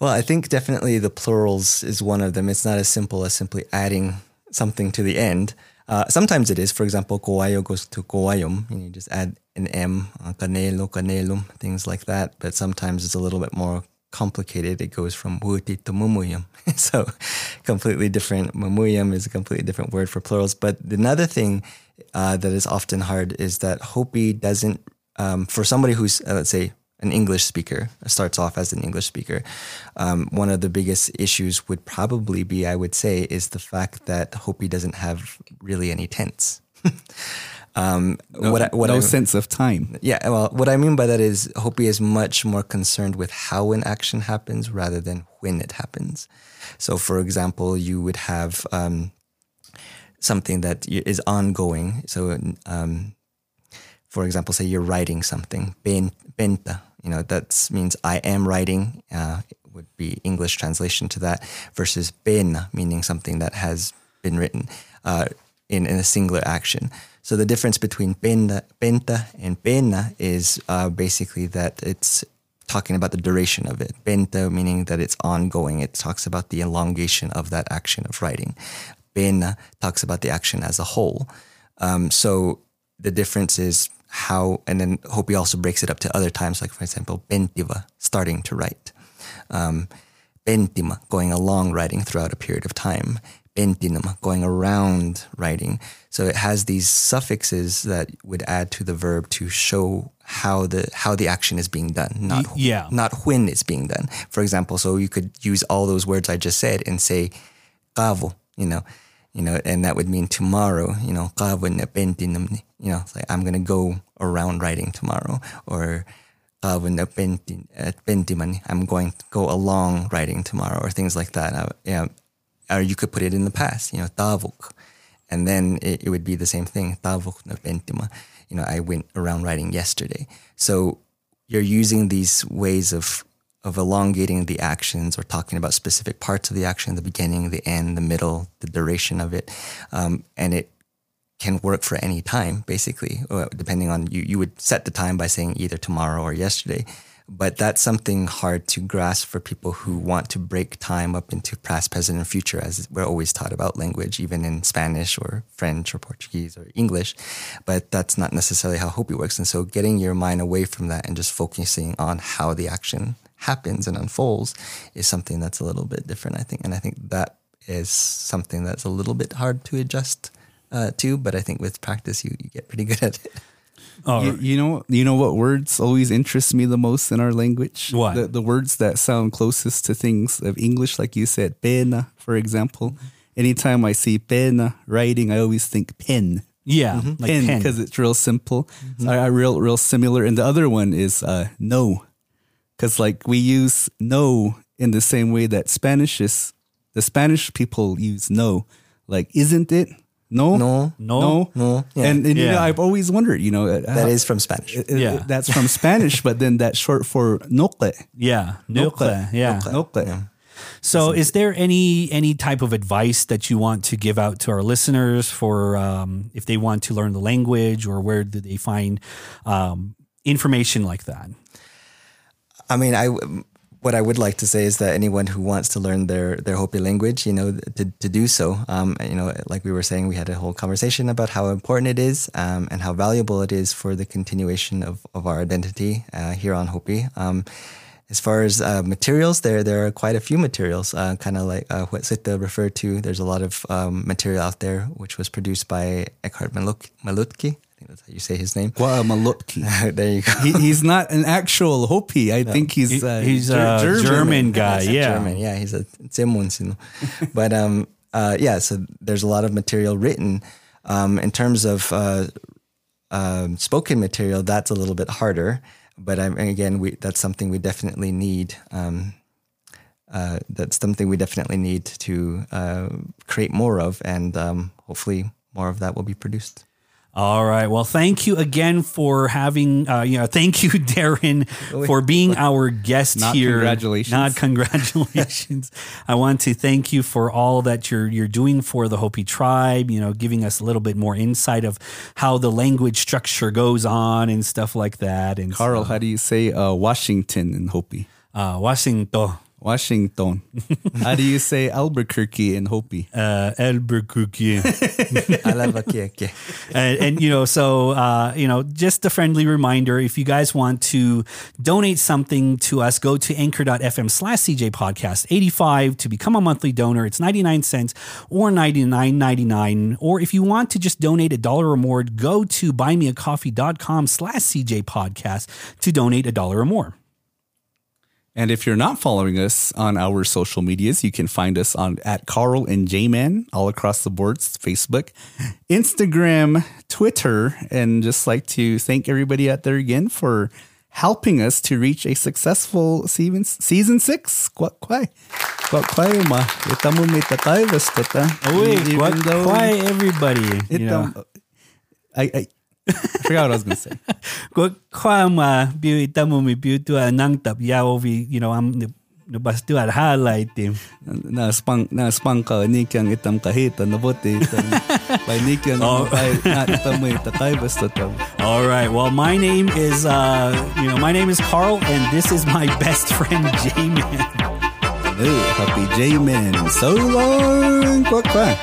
Well, I think definitely the plurals is one of them. It's not as simple as simply adding something to the end. Uh, sometimes it is. For example, koayo goes to koayom. You, you just add an M, uh, canelo, canelum, things like that. But sometimes it's a little bit more complicated. It goes from wuti to Mumuyum. so completely different. Mumuyum is a completely different word for plurals. But another thing uh, that is often hard is that Hopi doesn't, um, for somebody who's, uh, let's say, an English speaker, starts off as an English speaker, um, one of the biggest issues would probably be, I would say, is the fact that Hopi doesn't have really any tense. um, No, what I, what no I, sense of time. yeah, well, what I mean by that is Hopi is much more concerned with how an action happens rather than when it happens. So, for example, you would have um, something that is ongoing. So, um, for example, say you're writing something, ben, benta, you know, that means I am writing, uh, would be English translation to that, versus ben, meaning something that has been written uh, in, in a singular action. So the difference between benta, benta and pena is uh, basically that it's talking about the duration of it. Benta meaning that it's ongoing. It talks about the elongation of that action of writing. Pena talks about the action as a whole. Um, so the difference is how, and then Hopi also breaks it up to other times, like for example, bentiva, starting to write. Um, bentima, going along writing throughout a period of time. Bentinum, going around writing. So it has these suffixes that would add to the verb to show how the how the action is being done, not yeah. not when it's being done. For example, so you could use all those words I just said and say kavo, you know, you know, and that would mean tomorrow, you know, you know, it's like I'm gonna go around writing tomorrow, or uh, I'm going to go along writing tomorrow, or things like that. Yeah, or you could put it in the past, you know, tavuk, and then it, it would be the same thing, tavuk na bentima. You know, I went around writing yesterday. So you're using these ways of of elongating the actions or talking about specific parts of the action, the beginning, the end, the middle, the duration of it, um, and it can work for any time, basically, depending on you. You would set the time by saying either tomorrow or yesterday, but that's something hard to grasp for people who want to break time up into past, present, and future, as we're always taught about language, even in Spanish or French or Portuguese or English. But that's not necessarily how Hopi works. And so getting your mind away from that and just focusing on how the action happens and unfolds is something that's a little bit different, I think. And I think that is something that's a little bit hard to adjust uh, to, but I think with practice, you, you get pretty good at it. Oh, You, you know, you know what words always interest me the most in our language. What? the, the words that sound closest to things of English, like you said, pena, for example. Anytime I see pena writing, I always think pen. yeah, like pen pen. because it's real simple. I, I real real similar. And the other one is uh, no, because like we use no in the same way that Spanish is. The Spanish people use no, like isn't it? No, No. No. no, No. Yeah. And, and you know, I've always wondered, you know, uh, That from Spanish. it- it- Yeah. that's from Spanish, but then that's short for noque. yeah, Noque. noque, yeah. Noque. So, is there any any type of advice that you want to give out to our listeners for um, if they want to learn the language, or where do they find um, information like that? I mean, I what I would like to say is that anyone who wants to learn their their Hopi language, you know, to, to do so, um, you know, like we were saying, we had a whole conversation about how important it is um, and how valuable it is for the continuation of, of our identity uh, here on Hopi. Um, as far as uh, materials, there there are quite a few materials, uh, kind of like uh, what Sita referred to. There's a lot of um, material out there which was produced by Ekkehart Malotki. I think think that's how you say his name. Guamalotki. there you go. he, he's not an actual Hopi. I think he's He- uh, he's a German, guy. He's a Yeah. German. Yeah, he's a Zimuns, you know. but um, uh, yeah, so there's a lot of material written. Um, in terms of uh, um, spoken material, that's a little bit harder. But um, again, we that's something we definitely need. Um, uh, that's something we definitely need to uh, create more of, and um, hopefully more of that will be produced. All right. Well, thank you again for having, uh, you know, thank you, Darren, for being our guest Not here. congratulations. Not congratulations. I want to thank you for all that you're you're doing for the Hopi tribe. You know, giving us a little bit more insight of how the language structure goes on and stuff like that. And Carl, how do you say uh, Washington in Hopi? uh, Washington, Washington. how do you say Albuquerque in Hopi? uh, Albuquerque. Alavakeke. and, and you know so uh, you know just a friendly reminder if you guys want to donate something to us go to anchor.fm slash cj podcast 85 to become a monthly donor it's 99 cents or 99.99 or if you want to just donate a dollar or more go to buymeacoffee.com slash cj podcast to donate a dollar or more And if you're not following us on our social medias, you can find us on at Carl and J-Man all across the boards, Facebook, Instagram, Twitter, and just like to thank everybody out there again for helping us to reach a successful season season six. Kwak kwai. Ma. Ita mo basta ta. Wait, Even what, though- why everybody you know I, I, I forgot what I was going to say. Ko kwa ma biu itamu mi biu tu anang tap ya ovi you know am no bastu al highlight him. na spang na spang ka ni kyang itam kahita na bote itam by ni kyang Oh. na itam mo itakay basta tam All right. Well, my name is uh you know my name is Carl and this is my best friend J-Man. Hey, happy J-Man so long kwak kwak